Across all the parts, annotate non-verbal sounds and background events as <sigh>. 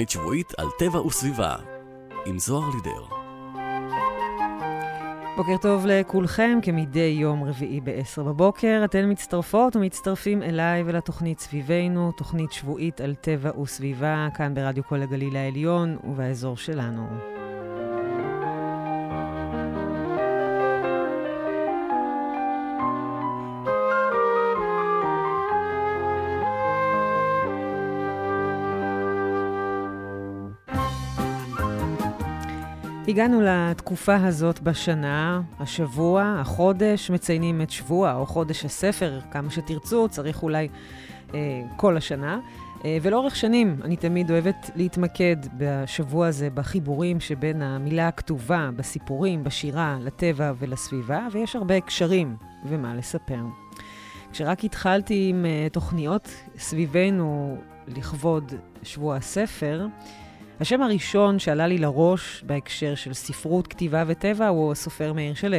תוכנית שבועית על טבע וסביבה, עם זוהר לידר. בוקר טוב לכולכם, כמדי יום רביעי ב-10 בבוקר. אתן מצטרפות ומצטרפים אליי ולתוכנית סביבנו, תוכנית שבועית על טבע וסביבה, כאן ברדיו כל הגליל העליון ובאזור שלנו. הגענו לתקופה הזאת בשנה, השבוע, החודש, מציינים את שבוע או חודש הספר, כמה שתרצו, צריך אולי אה, כל השנה. אה, ולאורך שנים אני תמיד אוהבת להתמקד בשבוע הזה בחיבורים שבין המילה הכתובה, בסיפורים, בשירה, לטבע ולסביבה, ויש הרבה קשרים ומה לספר. כשרק התחלתי עם uh, תוכניות סביבנו לכבוד שבוע הספר, השם הראשון שעלה לי לראש בהקשר של ספרות, כתיבה וטבע הוא הסופר מאיר שלו.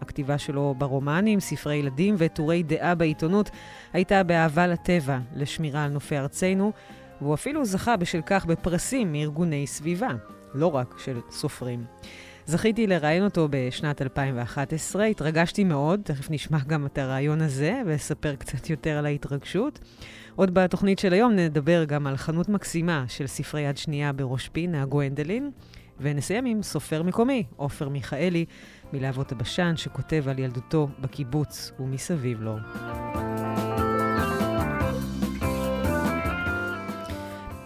הכתיבה שלו ברומנים, ספרי ילדים וטורי דעה בעיתונות הייתה באהבה לטבע, לשמירה על נופי ארצנו, והוא אפילו זכה בשל כך בפרסים מארגוני סביבה, לא רק של סופרים. זכיתי לראיין אותו בשנת 2011, התרגשתי מאוד, תכף נשמע גם את הרעיון הזה ואספר קצת יותר על ההתרגשות. עוד בתוכנית של היום נדבר גם על חנות מקסימה של ספרי יד שנייה בראש פינה, הגוונדלין, ונסיים עם סופר מקומי, עופר מיכאלי, מלהבות הבשן, שכותב על ילדותו בקיבוץ ומסביב לו.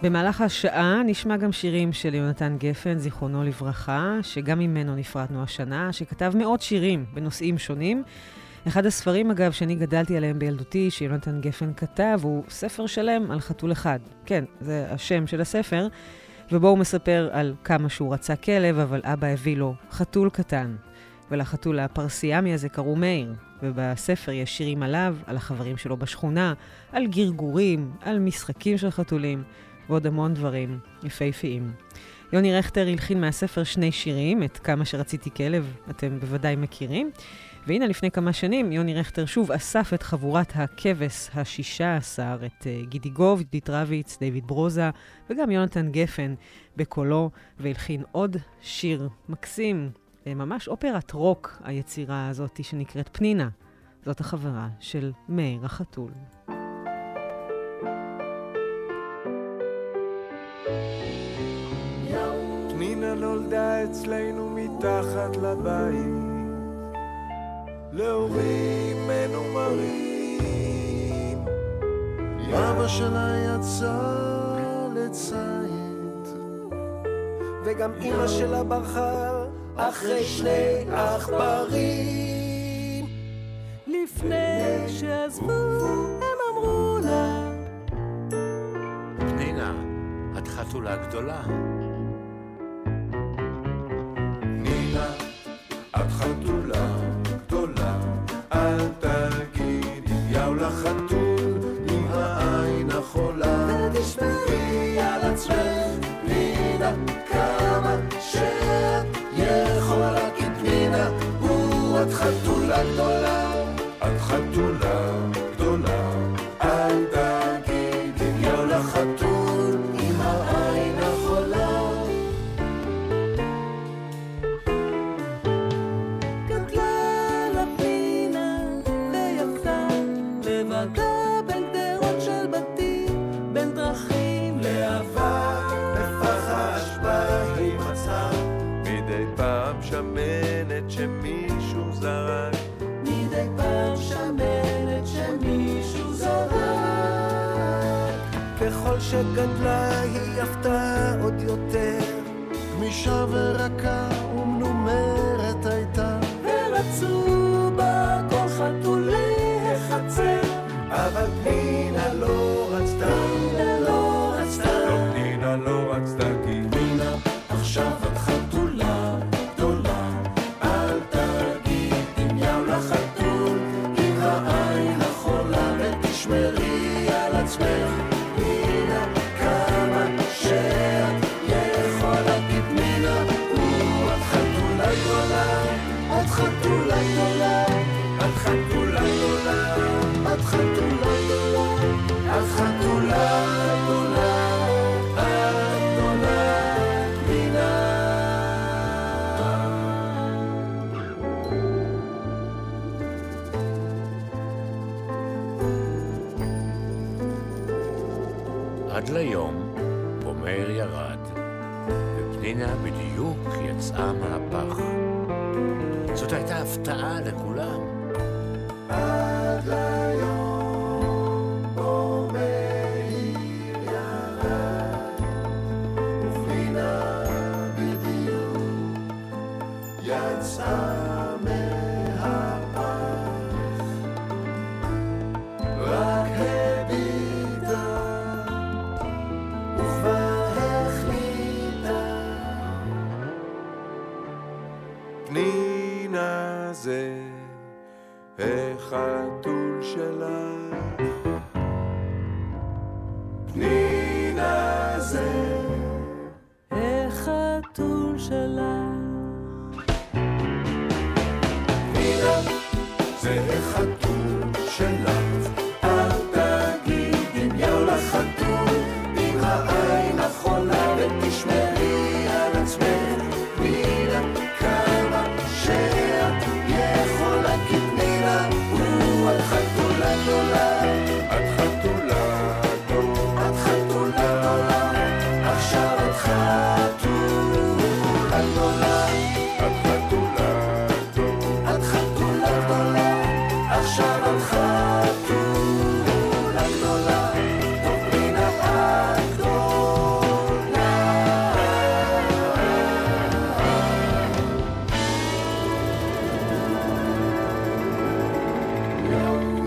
במהלך השעה נשמע גם שירים של יונתן גפן, זיכרונו לברכה, שגם ממנו נפרדנו השנה, שכתב מאות שירים בנושאים שונים. אחד הספרים, אגב, שאני גדלתי עליהם בילדותי, שיונתן גפן כתב, הוא ספר שלם על חתול אחד. כן, זה השם של הספר, ובו הוא מספר על כמה שהוא רצה כלב, אבל אבא הביא לו חתול קטן. ולחתול הפרסיאמי הזה קראו מאיר, ובספר יש שירים עליו, על החברים שלו בשכונה, על גרגורים, על משחקים של חתולים, ועוד המון דברים יפהפיים. יוני רכטר הלחין מהספר שני שירים, את כמה שרציתי כלב, אתם בוודאי מכירים. והנה, לפני כמה שנים, יוני רכטר שוב אסף את חבורת הכבש השישה עשר, את uh, גידי גוב, ידית רביץ, דיוויד ברוזה, וגם יונתן גפן בקולו, והלחין עוד שיר מקסים, uh, ממש אופרת רוק, היצירה הזאת שנקראת פנינה. זאת החברה של מאיר החתול. פנינה נולדה אצלנו מתחת לבית להורים מנומרים. אבא שלה יצא לציד, וגם אמא שלה ברחה אחרי שני עכברים. לפני שעזבו הם אמרו לה פנינה, את חתולה גדולה. את חתולה עד ליום בו מאיר ירד, ופנינה בדיוק יצאה מהפח. זאת הייתה הפתעה לכולם.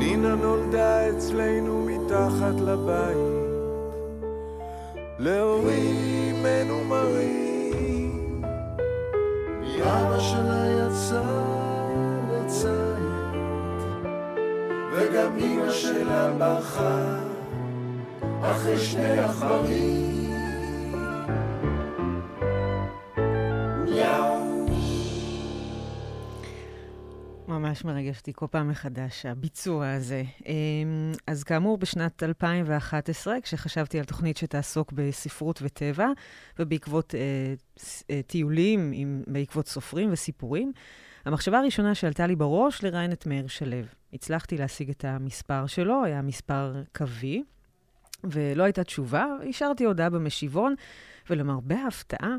נינה נולדה אצלנו מתחת לבית, להורים מנומרים. מאבא שלה יצא לציית, וגם אמא שלה ברחה אחרי שני עכברים. ממש מרגש אותי כל פעם מחדש, הביצוע הזה. אמ, אז כאמור, בשנת 2011, כשחשבתי על תוכנית שתעסוק בספרות וטבע, ובעקבות אה, אה, טיולים, עם, בעקבות סופרים וסיפורים, המחשבה הראשונה שעלתה לי בראש, לראיין את מאיר שלו. הצלחתי להשיג את המספר שלו, היה מספר קווי, ולא הייתה תשובה, השארתי הודעה במשיבון, ולמרבה ההפתעה,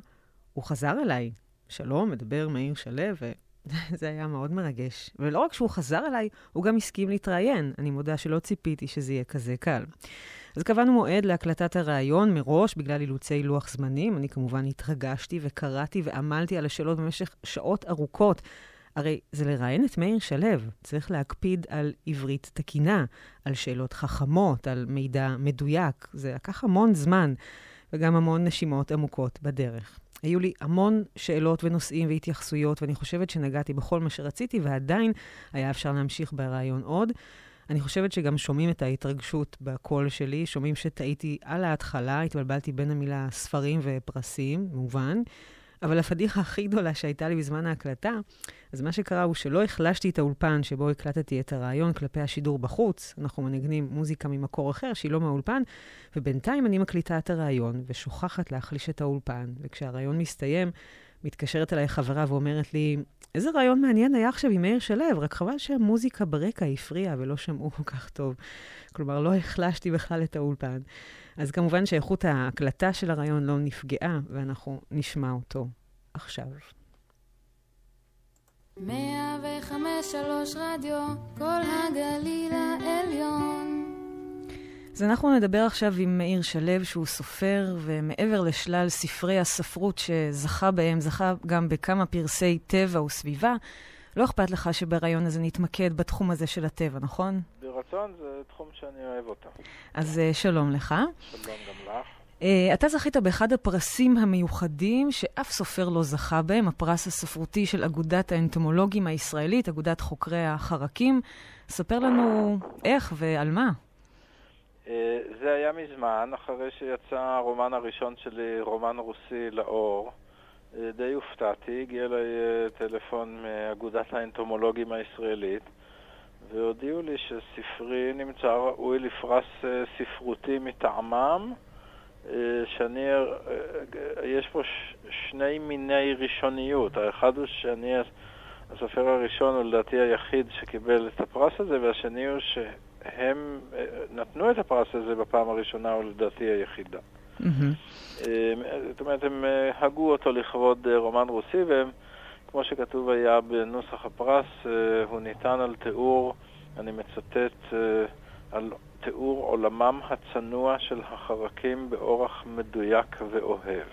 הוא חזר אליי. שלום, מדבר מאיר שלו, ו... <laughs> זה היה מאוד מרגש. ולא רק שהוא חזר אליי, הוא גם הסכים להתראיין. אני מודה שלא ציפיתי שזה יהיה כזה קל. אז קבענו מועד להקלטת הראיון מראש, בגלל אילוצי לוח זמנים. אני כמובן התרגשתי וקראתי ועמלתי על השאלות במשך שעות ארוכות. הרי זה לראיין את מאיר שלו, צריך להקפיד על עברית תקינה, על שאלות חכמות, על מידע מדויק. זה לקח המון זמן, וגם המון נשימות עמוקות בדרך. היו לי המון שאלות ונושאים והתייחסויות, ואני חושבת שנגעתי בכל מה שרציתי, ועדיין היה אפשר להמשיך ברעיון עוד. אני חושבת שגם שומעים את ההתרגשות בקול שלי, שומעים שטעיתי על ההתחלה, התבלבלתי בין המילה ספרים ופרסים, מובן. אבל הפדיחה הכי גדולה שהייתה לי בזמן ההקלטה, אז מה שקרה הוא שלא החלשתי את האולפן שבו הקלטתי את הרעיון כלפי השידור בחוץ. אנחנו מנגנים מוזיקה ממקור אחר שהיא לא מהאולפן, ובינתיים אני מקליטה את הרעיון ושוכחת להחליש את האולפן. וכשהרעיון מסתיים, מתקשרת אליי חברה ואומרת לי, איזה רעיון מעניין היה עכשיו עם מאיר שלו, רק חבל שהמוזיקה ברקע הפריעה ולא שמעו כל כך טוב. כלומר, לא החלשתי בכלל את האולפן. אז כמובן שאיכות ההקלטה של הרעיון לא נפגעה, ואנחנו נשמע אותו עכשיו. 105 שלוש רדיו, כל הגליל העליון. אז אנחנו נדבר עכשיו עם מאיר שלו, שהוא סופר, ומעבר לשלל ספרי הספרות שזכה בהם, זכה גם בכמה פרסי טבע וסביבה. לא אכפת לך שברעיון הזה נתמקד בתחום הזה של הטבע, נכון? ברצון זה תחום שאני אוהב אותו. אז אה, שלום לך. שלום גם לך. Uh, אתה זכית באחד הפרסים המיוחדים שאף סופר לא זכה בהם, הפרס הספרותי של אגודת האנטומולוגים הישראלית, אגודת חוקרי החרקים. ספר לנו איך ועל מה. אה, זה היה מזמן, אחרי שיצא הרומן הראשון שלי, רומן רוסי לאור. אה, די הופתעתי, הגיע אליי אה, טלפון מאגודת האנטומולוגים הישראלית, והודיעו לי שספרי נמצא ראוי לפרס ספרותי מטעמם, שאני, יש פה ש- שני מיני ראשוניות. האחד הוא שאני הסופר הראשון הוא לדעתי היחיד שקיבל את הפרס הזה, והשני הוא שהם אה, נתנו את הפרס הזה בפעם הראשונה, הוא לדעתי היחידה. מהמם. אה, זאת אומרת, הם אה, הגו אותו לכבוד רומן רוסי, והם, כמו שכתוב היה בנוסח הפרס, הוא ניתן על תיאור, אני מצטט, על תיאור עולמם הצנוע של החרקים באורח מדויק ואוהב.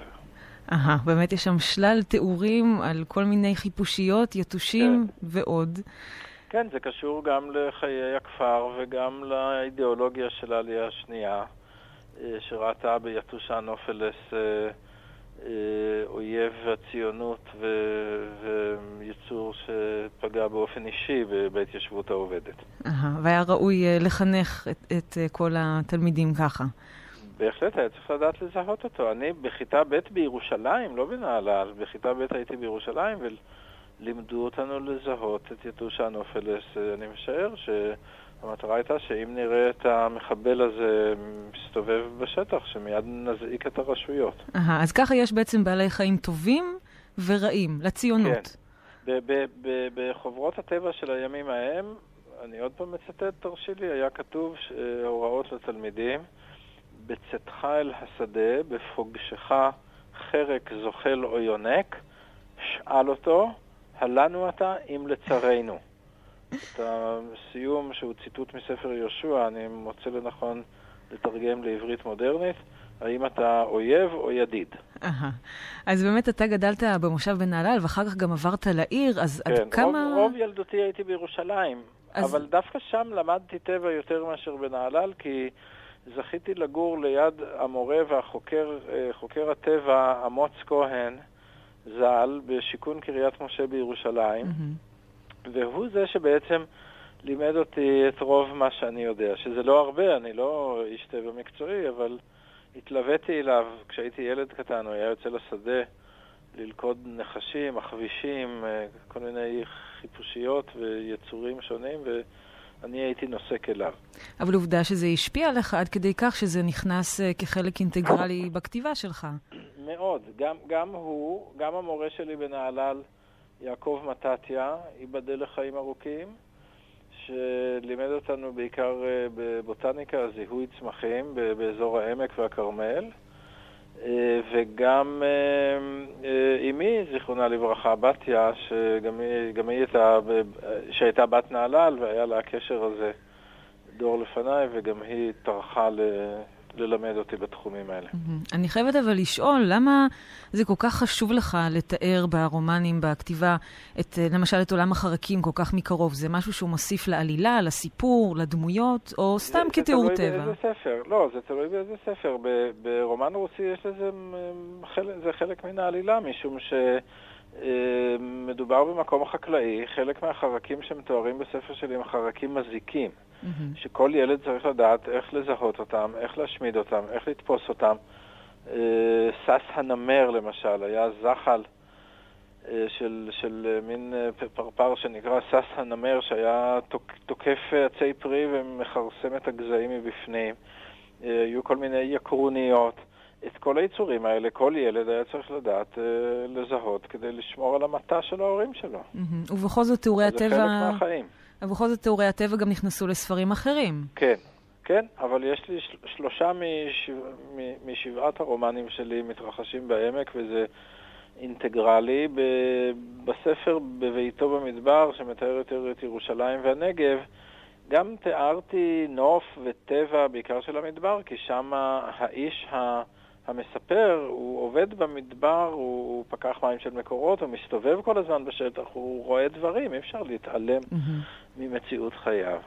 אהה, באמת יש שם שלל תיאורים על כל מיני חיפושיות, יתושים ועוד. כן, זה קשור גם לחיי הכפר וגם לאידיאולוגיה של העלייה השנייה, אה, שראתה ביתוש הנופלס אה, אה, אויב הציונות ו- ויצור שפגע באופן אישי בהתיישבות העובדת. אהה, והיה ראוי לחנך את, את כל התלמידים ככה. בהחלט היה צריך לדעת לזהות אותו. אני בכיתה ב' בירושלים, לא בנהלל, בכיתה ב' הייתי בירושלים ולימדו אותנו לזהות את יתוש הנופלס. אני משער שהמטרה הייתה שאם נראה את המחבל הזה מסתובב בשטח, שמיד נזעיק את הרשויות. אהה, אז ככה יש בעצם בעלי חיים טובים ורעים, לציונות. כן. ב- ב- ב- בחוברות הטבע של הימים ההם, אני עוד פעם מצטט, תרשי לי, היה כתוב הוראות לתלמידים, בצאתך אל השדה, בפוגשך חרק זוחל או יונק, שאל אותו, הלנו אתה אם לצרינו. את הסיום, שהוא ציטוט מספר יהושע, אני מוצא לנכון לתרגם לעברית מודרנית, האם אתה אויב או ידיד. אהה. אז באמת אתה גדלת במושב בנהלל, ואחר כך גם עברת לעיר, אז כן, עד כמה... רוב, רוב ילדותי הייתי בירושלים, אז- אבל דווקא שם למדתי טבע יותר מאשר בנהלל, כי זכיתי לגור ליד המורה והחוקר, אה, הטבע אמוץ כהן, ז"ל, בשיכון קריית משה בירושלים, מהמם. והוא זה שבעצם לימד אותי את רוב מה שאני יודע, שזה לא הרבה, אני לא איש טבע מקצועי, אבל התלוויתי אליו כשהייתי ילד קטן, הוא היה יוצא לשדה ללכוד נחשים, עכבישים, אה, כל מיני חיפושיות ויצורים שונים, ואני הייתי נוסק אליו. אבל עובדה שזה השפיע עליך עד כדי כך שזה נכנס אה, כחלק אינטגרלי בכתיבה שלך. מאוד. גם, גם הוא, גם המורה שלי בנהלל, יעקב מתתיה, ייבדל לחיים ארוכים, שלימד אותנו בעיקר אה, בבוטניקה, זיהוי צמחים באזור העמק והכרמל. אה, וגם אה, אמי, זיכרונה לברכה, בתיה, שגם היא, הייתה, שהייתה בת נהלל והיה לה הקשר הזה דור לפניי, וגם היא טרחה. ללמד אותי בתחומים האלה. אני חייבת אבל לשאול, למה זה כל כך חשוב לך לתאר ברומנים, בכתיבה, את, למשל את עולם החרקים כל כך מקרוב? זה משהו שהוא מוסיף לעלילה, לסיפור, לדמויות, או סתם זה- כתיאור זה תלוי טבע? באיזה ספר. לא, זה תלוי באיזה ספר. ב- ברומן רוסי יש לזה, חלק, זה חלק מן העלילה, משום שמדובר במקום חקלאי, חלק מהחרקים שמתוארים בספר שלי הם חרקים מזיקים, מהמם. שכל ילד צריך לדעת איך לזהות אותם, איך להשמיד אותם, איך לתפוס אותם. אה, סס הנמר למשל, היה זחל אה, של, של אה, מין פרפר שנקרא סס הנמר, שהיה תוק, תוקף עצי פרי ומכרסם את הגזעים מבפנים. היו כל מיני יקרוניות. את כל היצורים האלה, כל ילד היה צריך לדעת אה, לזהות כדי לשמור על המטע של ההורים שלו. מהמם. ובכל זאת תיאורי זה חלק הטבע... מהחיים. ובכל זאת תיאורי הטבע גם נכנסו לספרים אחרים. כן, כן, אבל יש לי של- שלושה משבע, מ- משבעת הרומנים שלי מתרחשים בעמק, וזה אינטגרלי. ב- בספר בביתו במדבר, שמתאר יותר את ירושלים והנגב, גם תיארתי נוף וטבע, בעיקר של המדבר, כי שם האיש ה... המספר, הוא עובד במדבר, הוא, הוא פקח מים של מקורות, הוא מסתובב כל הזמן בשטח, הוא רואה דברים, אי אפשר להתעלם מהמם. ממציאות חייו.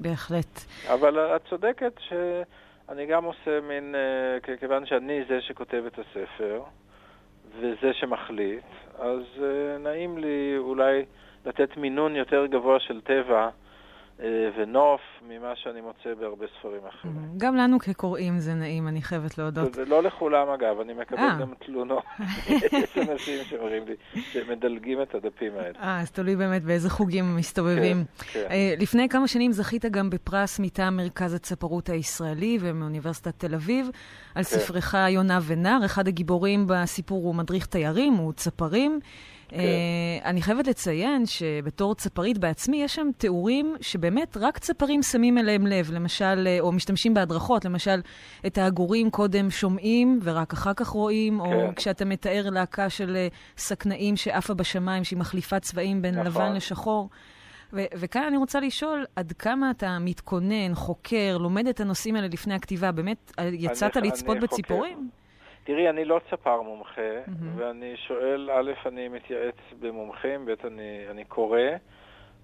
בהחלט. אבל את צודקת שאני גם עושה מין, אה, כיוון שאני זה שכותב את הספר וזה שמחליט, אז אה, נעים לי אולי לתת מינון יותר גבוה של טבע ונוף ממה שאני מוצא בהרבה ספרים אחרים. מהמם. גם לנו כקוראים זה נעים, אני חייבת להודות. זה לא לכולם אגב, אני מקבל אה. גם תלונות. <laughs> יש אנשים שאומרים לי שמדלגים את הדפים האלה. אה, אז תלוי באמת באיזה חוגים מסתובבים. כן, כן. אה, לפני כמה שנים זכית גם בפרס מטעם מרכז הצפרות הישראלי ומאוניברסיטת תל אביב, על כן. ספרך יונה ונר. אחד הגיבורים בסיפור הוא מדריך תיירים, הוא צפרים. כן. אני חייבת לציין שבתור צפרית בעצמי, יש שם תיאורים שבאמת רק צפרים שמים אליהם לב, למשל, אה, או משתמשים בהדרכות, למשל, את העגורים קודם שומעים ורק אחר כך רואים, כן. או כשאתה מתאר להקה של אה, סכנאים שעפה בשמיים, שהיא מחליפה צבעים בין נכון. לבן לשחור. ו- וכאן אני רוצה לשאול, עד כמה אתה מתכונן, חוקר, לומד את הנושאים האלה לפני הכתיבה? באמת, יצאת אני, לצפות אני בציפורים? חוקר. תראי, אני לא צפר מומחה, mm-hmm. ואני שואל, א', אני מתייעץ במומחים, ב', אני, אני קורא,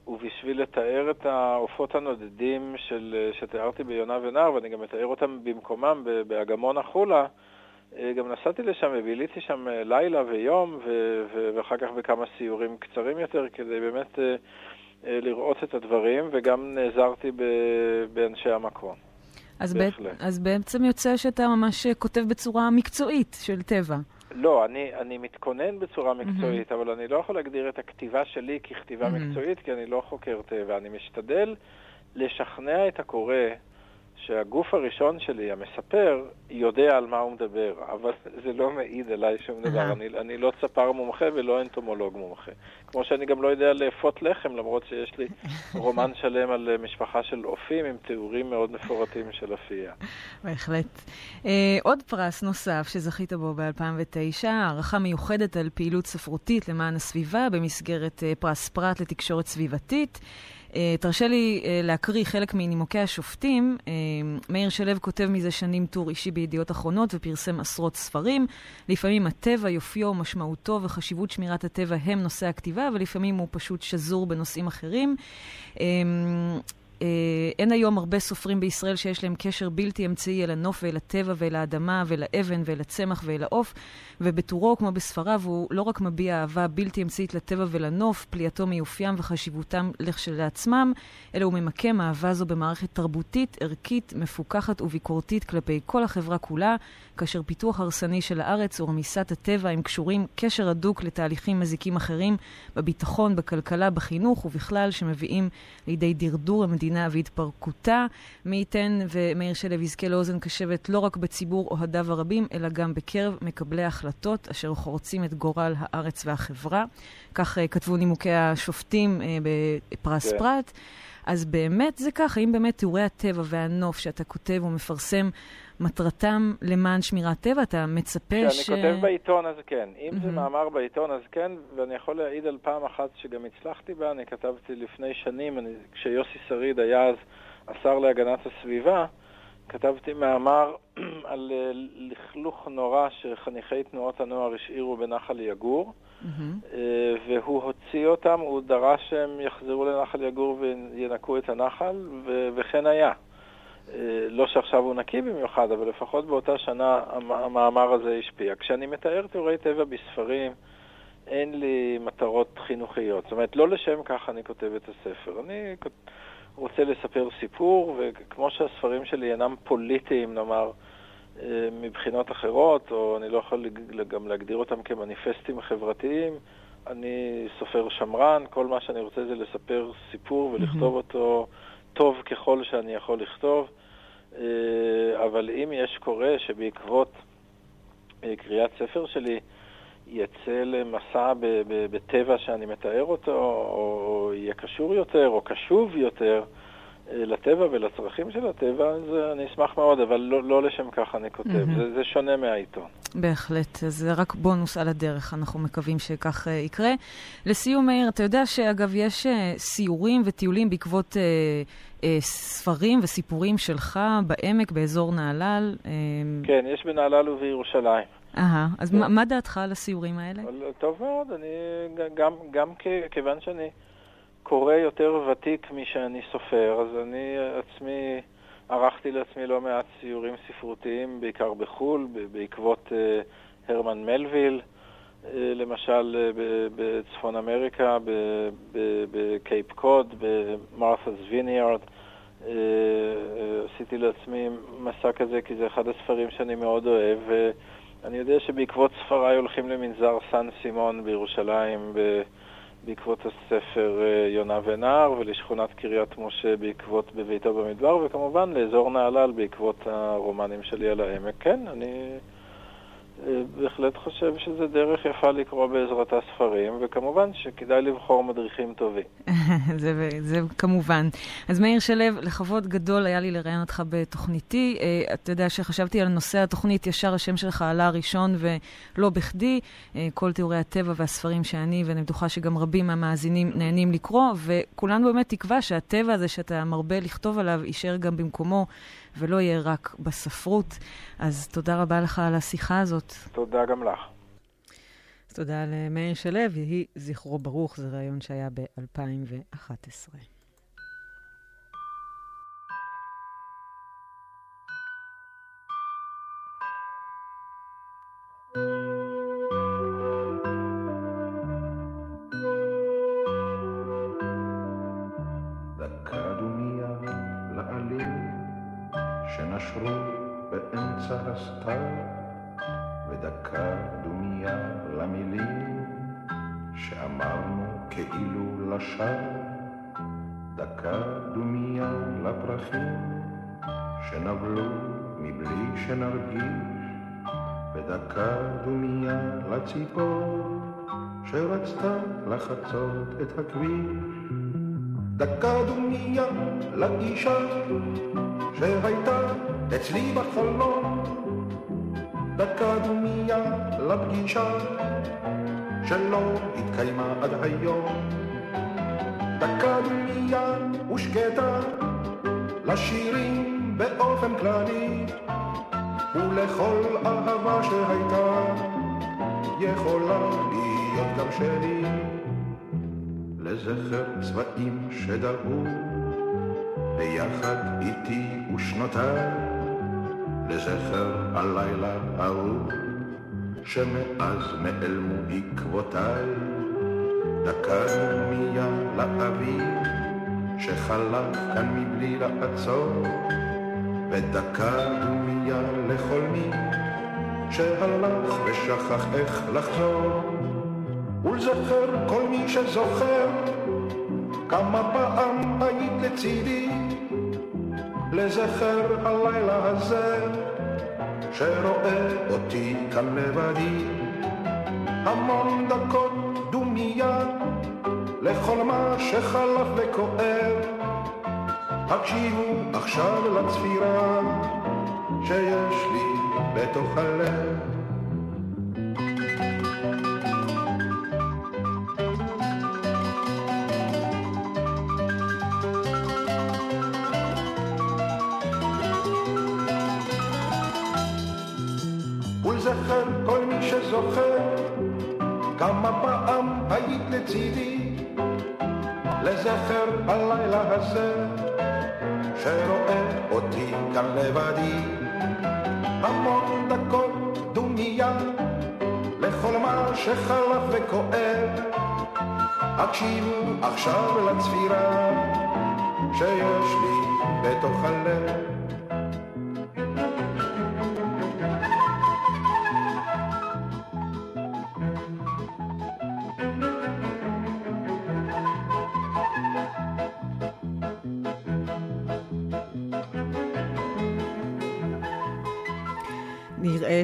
ובשביל לתאר את העופות הנודדים של, שתיארתי ביונה ונער, ואני גם מתאר אותם במקומם באגמון החולה, אה, גם נסעתי לשם וביליתי שם אה, לילה ויום, ו- ו- ואחר כך בכמה סיורים קצרים יותר, כדי באמת אה, לראות את הדברים, וגם נעזרתי באנשי המקום. אז, ב- אז בעצם יוצא שאתה ממש כותב בצורה מקצועית של טבע. לא, אני, אני מתכונן בצורה מקצועית, mm-hmm. אבל אני לא יכול להגדיר את הכתיבה שלי ככתיבה mm-hmm. מקצועית, כי אני לא חוקר טבע. אני משתדל לשכנע את הקורא שהגוף הראשון שלי, המספר, יודע על מה הוא מדבר, אבל <laughs> זה לא מעיד עליי שום דבר. אני, אני לא צפר מומחה ולא אנטומולוג מומחה. כמו שאני גם לא יודע לאפות לחם, למרות שיש לי <laughs> רומן שלם על אה, משפחה של אופים עם תיאורים מאוד מפורטים של אפייה. בהחלט. Uh, עוד פרס נוסף שזכית בו ב-2009, הערכה מיוחדת על פעילות ספרותית למען הסביבה במסגרת uh, פרס פרט לתקשורת סביבתית. Uh, תרשה לי uh, להקריא חלק מנימוקי השופטים. Uh, מאיר שלו כותב מזה שנים טור אישי בידיעות אחרונות ופרסם עשרות ספרים. לפעמים הטבע, יופיו, משמעותו וחשיבות שמירת הטבע הם נושא הכתיבה, ולפעמים הוא פשוט שזור בנושאים אחרים. אה, אין היום הרבה סופרים בישראל שיש להם קשר בלתי אמצעי אל הנוף ואל הטבע ואל האדמה ואל האבן ואל הצמח ואל העוף, ובטורו, כמו בספריו, הוא לא רק מביע אהבה בלתי אמצעית לטבע ולנוף, פליאתו מיופיים וחשיבותם לכשלעצמם, אלא הוא ממקם אהבה זו במערכת תרבותית, ערכית, מפוקחת וביקורתית כלפי כל החברה כולה, כאשר פיתוח הרסני של הארץ ורמיסת הטבע הם קשורים קשר הדוק לתהליכים מזיקים אחרים בביטחון, בכלכלה, בחינוך ובכלל, שמביאים לידי דרדור המדינה והתפרקותה. מי ייתן ומאיר שלו יזכה לאוזן קשבת לא רק בציבור אוהדיו הרבים, אלא גם בקרב מקבלי ההחלטות אשר חורצים את גורל הארץ והחברה. כך uh, כתבו נימוקי השופטים uh, בפרס yeah. כן. פרט. אז באמת זה כך, האם באמת תיאורי הטבע והנוף שאתה כותב ומפרסם, מטרתם למען שמירת טבע? אתה מצפה ש... כשאני כותב בעיתון אז כן. אם mm-hmm. זה מאמר בעיתון אז כן, ואני יכול להעיד על פעם אחת שגם הצלחתי בה, אני כתבתי לפני שנים, אני, כשיוסי שריד היה אז השר להגנת הסביבה, כתבתי מאמר <clears throat> על אה, לכלוך נורא שחניכי תנועות הנוער השאירו בנחל יגור, mm-hmm. והוא הוציא אותם, הוא דרש שהם יחזרו לנחל יגור וינקו את הנחל, ו- וכן היה. אה, לא שעכשיו הוא נקי במיוחד, אבל לפחות באותה שנה המאמר הזה השפיע. כשאני מתאר תיאורי טבע בספרים, אין לי מטרות חינוכיות. זאת אומרת, לא לשם כך אני כותב את הספר. אני רוצה לספר סיפור, וכמו שהספרים שלי אינם פוליטיים, נאמר, אה, מבחינות אחרות, או אני לא יכול גם להגדיר אותם כמניפסטים חברתיים, אני סופר שמרן, כל מה שאני רוצה זה לספר סיפור ולכתוב אותו טוב ככל שאני יכול לכתוב, אה, אבל אם יש קורא שבעקבות אה, קריאת ספר שלי יצא למסע בטבע שאני מתאר אותו, או יהיה קשור יותר, או קשוב יותר, אה, לטבע ולצרכים של הטבע, אז אני אשמח מאוד, אבל לא, לא לשם כך אני כותב. Mm-hmm. זה, זה שונה מהעיתון. בהחלט. זה רק בונוס על הדרך, אנחנו מקווים שכך uh, יקרה. לסיום, מאיר, אתה יודע שאגב, יש uh, סיורים וטיולים בעקבות uh, uh, ספרים וסיפורים שלך בעמק, באזור נהלל. Uh, כן, יש בנהלל ובירושלים. אהה, אז כן. מה, מה דעתך על הסיורים האלה? טוב מאוד, אני גם, גם כיוון שאני... קורא יותר ותיק משאני סופר, אז אני עצמי ערכתי לעצמי לא מעט סיורים ספרותיים, בעיקר בחו"ל, בעקבות uh, הרמן מלוויל, uh, למשל uh, בצפון אמריקה, בקייפ קוד, במרת'ס ויניארד. Uh, עשיתי לעצמי מסע כזה כי זה אחד הספרים שאני מאוד אוהב. ואני יודע שבעקבות ספריי הולכים למנזר סן סימון בירושלים. בעקבות הספר אה, יונה ונער, ולשכונת קריית משה בעקבות בביתו במדבר, וכמובן לאזור נהלל בעקבות הרומנים שלי על העמק. כן, אני בהחלט חושב שזה דרך יפה לקרוא בעזרתה ספרים, וכמובן שכדאי לבחור מדריכים טובים. <laughs> זה, זה כמובן. אז מאיר שלו, לכבוד גדול היה לי לראיין אותך בתוכניתי. Uh, אתה יודע שחשבתי על נושא התוכנית, ישר השם שלך עלה ראשון ולא בכדי. Uh, כל תיאורי הטבע והספרים שאני, ואני בטוחה שגם רבים מהמאזינים נהנים לקרוא, וכולנו באמת תקווה שהטבע הזה שאתה מרבה לכתוב עליו יישאר גם במקומו. ולא יהיה רק בספרות. אז תודה רבה לך על השיחה הזאת. תודה גם לך. תודה למאיר שלו, יהי זכרו ברוך, זה ראיון שהיה ב-2011. הסתיו, ודקה דומיה למילים שאמרנו כאילו לשווא, דקה דומיה לפרחים שנבלו מבלי שנרגיש, ודקה דומיה לציפור שרצתה לחצות את הכביש. דקה דומיה לאישה שהייתה אצלי בחלום, דקה דומיה לפגישה שלא התקיימה עד היום. דקה דומיה ושקטה לשירים באופן כללי ולכל אהבה שהייתה יכולה להיות גם שלי לזכר צבעים שדרו ביחד איתי ושנותיי, לזכר הלילה ההוא, שמאז נעלמו עקבותיי, דקה דומייה לאוויר, שחלף כאן מבלי לעצור, ודקה דומייה לכל מי שהלך ושכח איך לחזור, ולזכר כל מי שזוכר כמה פעם היית לצידי לזכר הלילה הזה שרואה אותי כאן לבדי. המון דקות דומיה לכל מה שחלף וכואב. הקשיבו עכשיו לצפירה שיש לי בתוך הלב הקשיבו עכשיו לצפירה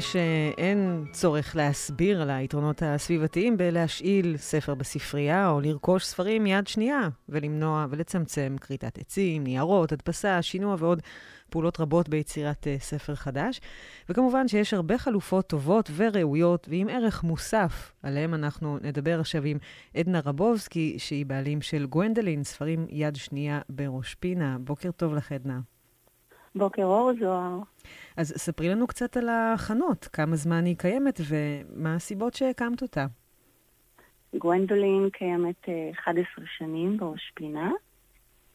שאין צורך להסביר על היתרונות הסביבתיים בלהשאיל ספר בספרייה או לרכוש ספרים יד שנייה ולמנוע ולצמצם כריתת עצים, ניירות, הדפסה, שינוע ועוד פעולות רבות ביצירת uh, ספר חדש. וכמובן שיש הרבה חלופות טובות וראויות ועם ערך מוסף. עליהם אנחנו נדבר עכשיו עם עדנה רבובסקי, שהיא בעלים של גוונדלין, ספרים יד שנייה בראש פינה. בוקר טוב לך, עדנה. בוקר אור, זוהר. אז ספרי לנו קצת על החנות, כמה זמן היא קיימת ומה הסיבות שהקמת אותה. גוונדולין קיימת 11 אה, שנים בראש פינה.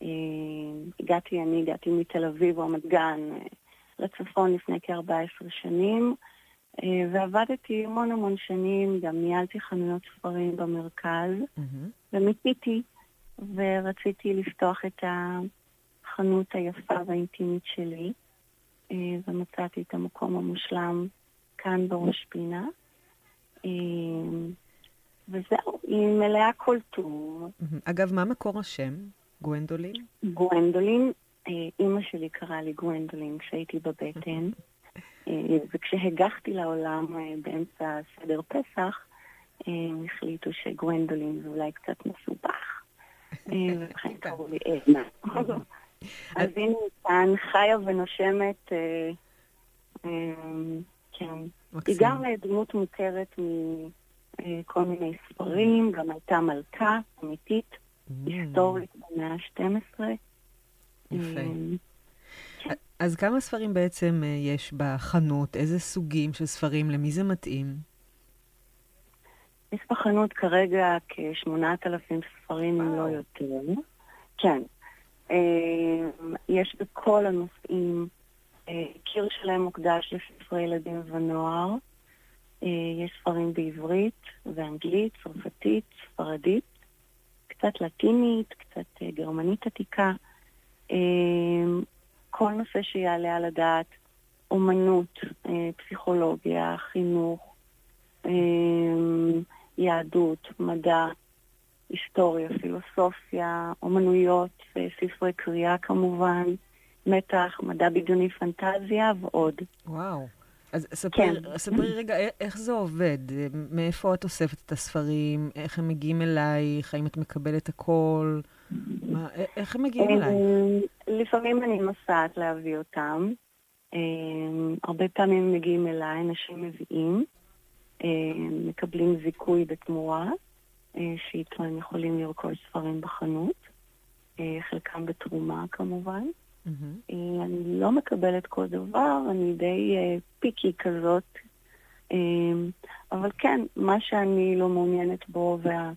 אה, הגעתי, אני הגעתי מתל אביב, רמת גן, אה, לצפון לפני כ-14 שנים, ועבדתי המון המון שנים, גם ניהלתי חנויות ספרים במרכז, mm-hmm. ומיפיתי, ורציתי לפתוח את החנות היפה והאינטימית שלי. אה, ומצאתי את המקום המושלם כאן בראש פינה. אה, וזהו, היא מלאה כל טוב. אגב, מה מקור השם? גוונדולין? גוונדולין, אה, אימא שלי קראה לי גוונדולין כשהייתי בבטן. <laughs> וכשהגחתי לעולם באמצע סדר פסח, הם החליטו שגוונדולין זה אולי קצת מסובך, <laughs> ולכן קראו לי עדנה. אז הנה כאן חיה ונושמת, כן. היא גם דמות מוכרת מכל מיני ספרים, גם הייתה מלכה אמיתית, היסטורית במאה ה-12. יפה. אז כמה ספרים בעצם אה, יש בחנות? איזה סוגים של ספרים? למי זה מתאים? יש בחנות כרגע כ-8,000 ספרים, אם לא יותר. כן. אה, יש בכל הנושאים, אה, קיר שלהם מוקדש לספרי ילדים ונוער. יש ספרים בעברית ואנגלית, צרפתית, ספרדית, קצת לטינית, קצת גרמנית עתיקה. כל נושא שיעלה על הדעת, אומנות, אה, פסיכולוגיה, חינוך, אה, יהדות, מדע, היסטוריה, פילוסופיה, אומנויות, אה, ספרי קריאה כמובן, מתח, מדע בדיוני, פנטזיה ועוד. וואו. אז ספרי, כן. ספרי רגע, איך זה עובד? מאיפה את אוספת את הספרים? איך הם מגיעים אלייך? האם את מקבלת הכל? מה, איך הם מגיעים אליי? לפעמים אני נוסעת להביא אותם. הרבה פעמים מגיעים אליי, אנשים מביאים, מקבלים זיכוי בתמורה, שאיתו הם יכולים לרכוש ספרים בחנות, חלקם בתרומה כמובן. Mm-hmm. אני לא מקבלת כל דבר, אני די פיקי כזאת, אבל כן, מה שאני לא מעוניינת בו וה...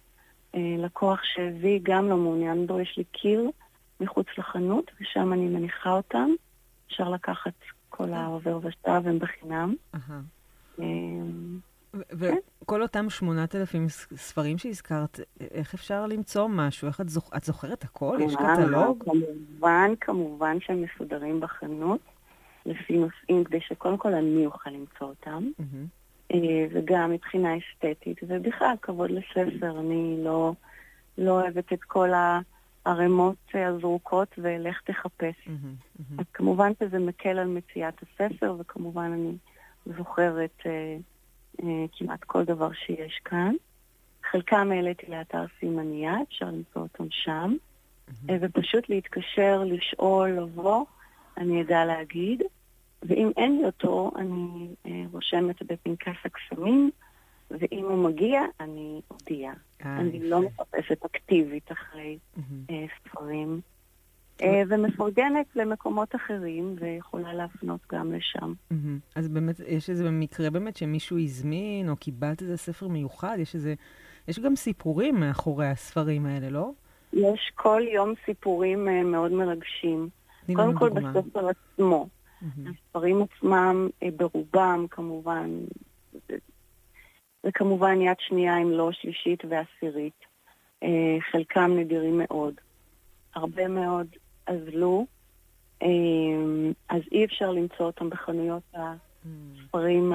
אה, לקוח שהביא גם לא מעוניין בו, יש לי קיר מחוץ לחנות, ושם אני מניחה אותם. אפשר לקחת כל העובר ושב, הם בחינם. אה, וכל אותם 8,000 ספרים שהזכרת, איך אפשר למצוא משהו? איך את, זוכ... את זוכרת הכל? יש קטלוג? כמובן, כמובן שהם מסודרים בחנות, לפי נושאים, כדי שקודם כל אני אוכל למצוא אותם. אה, וגם מבחינה אסתטית, ובכלל, כבוד לספר. אני לא, לא אוהבת את כל הערימות הזרוקות ולך תחפש. אז כמובן שזה מקל על מציאת הספר, וכמובן אני זוכרת אה, כמעט כל דבר שיש כאן. חלקם העליתי לאתר סימניה, אפשר למצוא אותם שם, mm-hmm. ופשוט להתקשר, לשאול, לבוא, אני אדע להגיד. ואם אין לי אותו, אני אה, רושמת בפנקס הקסמים, ואם הוא מגיע, אני אודיע. אה, אני לא מחפשת אקטיבית אחרי אה, ספרים, אה, ומפרגנת למקומות אחרים, ויכולה להפנות גם לשם. אז באמת, יש איזה מקרה באמת שמישהו הזמין, או קיבלת איזה ספר מיוחד? יש איזה... יש גם סיפורים מאחורי הספרים האלה, לא? יש כל יום סיפורים אה, מאוד מרגשים. קודם כל בספר עצמו. Mm-hmm. הספרים עצמם אה, ברובם כמובן, זה, זה כמובן יד שנייה אם לא שלישית ועשירית. אה, חלקם נדירים מאוד. הרבה מאוד אזלו, אה, אז אי אפשר למצוא אותם בחנויות הספרים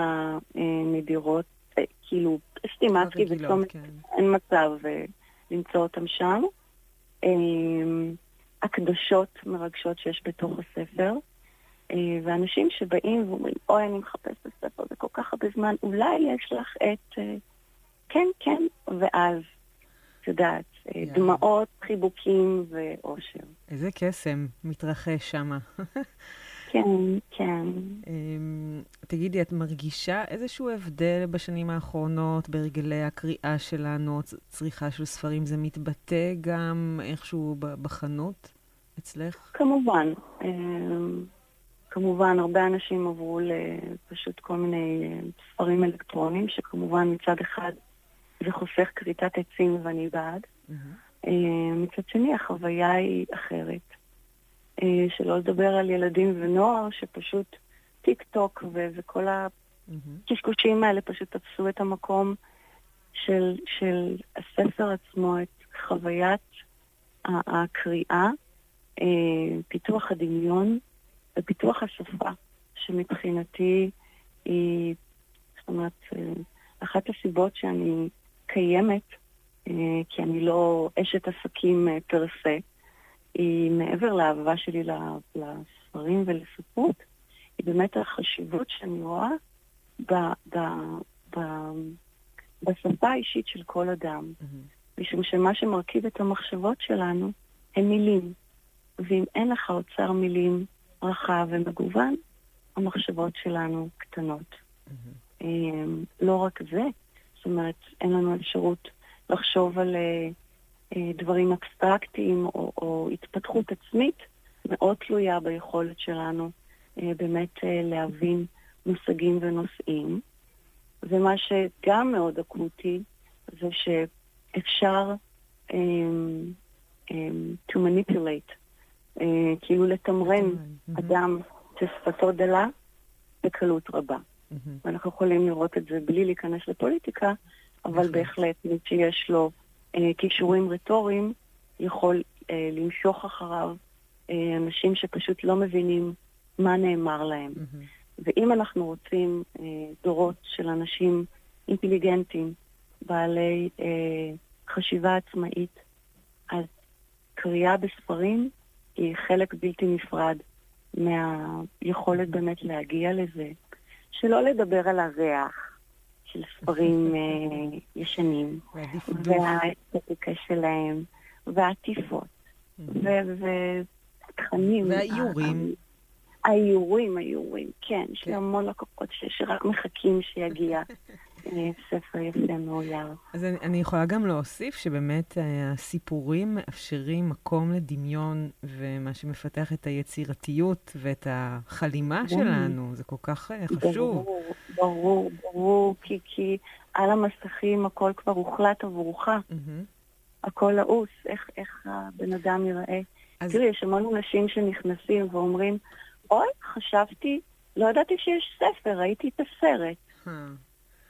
הנדירות, כאילו סטימצקי וצומת, כן. אין מצב למצוא אותם שם. הקדשות מרגשות שיש בתוך הספר. אה, ואנשים שבאים ואומרים, אוי, אני מחפש את הספר הזה כל כך הרבה זמן, אולי יש לך את אה, כן, כן, ואז, את יודעת, אה, דמעות, חיבוקים ואושר. איזה קסם מתרחש שם. <laughs> כן, כן. אמ, תגידי, את מרגישה איזשהו הבדל בשנים האחרונות בהרגלי הקריאה שלנו, צריכה של ספרים? זה מתבטא גם איכשהו בחנות אצלך? כמובן. אמ, כמובן, הרבה אנשים עברו לפשוט כל מיני אה, ספרים אלקטרונים, שכמובן מצד אחד זה חוסך כריתת עצים ואני בעד. Mm-hmm. מצד שני, החוויה היא אחרת. אה, שלא לדבר על ילדים ונוער, שפשוט טיק טוק ו- וכל הקשקושים האלה פשוט תפסו את המקום של, של הספר עצמו, את חוויית הקריאה, פיתוח הדמיון. ופיתוח השפה, שמבחינתי היא, זאת אומרת, אה, אחת הסיבות שאני קיימת, אה, כי אני לא אשת עסקים אה, פרסה, היא מעבר לאהבה שלי לספרים ולספרות, היא באמת החשיבות שאני רואה ב, ב, ב, בשפה האישית של כל אדם. משום שמה שמרכיב את המחשבות שלנו הם מילים. ואם אין לך אוצר מילים רחב ומגוון, המחשבות שלנו קטנות. אמ, לא רק זה, זאת אומרת, אין לנו אפשרות לחשוב על אה, אה, דברים אבסטרקטיים או, או התפתחות עצמית, מאוד תלויה ביכולת שלנו אה, באמת להבין מושגים ונושאים. ומה שגם מאוד אקוטי זה שאפשר um, um, to manipulate, uh, כאילו לתמרן אדם ששפתו דלה בקלות רבה. ואנחנו יכולים לראות את זה בלי להיכנס לפוליטיקה, אבל בהחלט מי שיש לו אה, כישורים רטוריים יכול אה, למשוך אחריו אה, אנשים שפשוט לא מבינים מה נאמר להם. ואם אנחנו רוצים אה, דורות של אנשים אינטליגנטים, בעלי אה, חשיבה עצמאית, אז קריאה בספרים היא חלק בלתי נפרד מהיכולת באמת להגיע לזה. שלא לדבר על הריח של ספרים אה, ישנים, והאסתטיקה שלהם, והעטיפות, ותכנים. והאיורים. האיורים, האיורים, כן, יש לי כן. המון לקוחות שרק מחכים שיגיע <laughs> ספר יפה מאויר. אז אני, אני יכולה גם להוסיף שבאמת אה, הסיפורים מאפשרים מקום לדמיון, ומה שמפתח את היצירתיות ואת החלימה שלנו, זה כל כך אה, חשוב. ברור, ברור, ברור, כי, כי על המסכים הכל כבר הוחלט עבורך. הכל לעוס, איך, איך הבן אדם ייראה. אז... תראי, יש המון אנשים שנכנסים ואומרים, אוי, חשבתי, לא ידעתי שיש ספר, ראיתי את הסרט.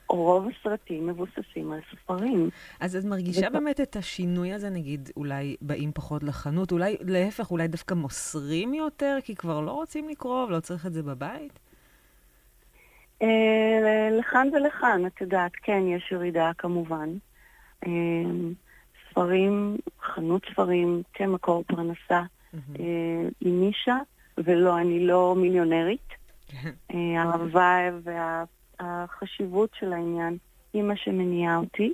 רוב הסרטים מבוססים על ספרים. אז את מרגישה ו... באמת את השינוי הזה, נגיד, אולי באים פחות לחנות, אולי להפך, אולי דווקא מוסרים יותר, כי כבר לא רוצים לקרוא ולא צריך את זה בבית? אה, לכאן ולכאן, את יודעת, כן, יש ירידה כמובן. אה, ספרים, חנות ספרים כמקור פרנסה, אה, היא נישה, ולא, אני לא מיליונרית. כן. האהבה וה... החשיבות של העניין היא מה שמניע אותי.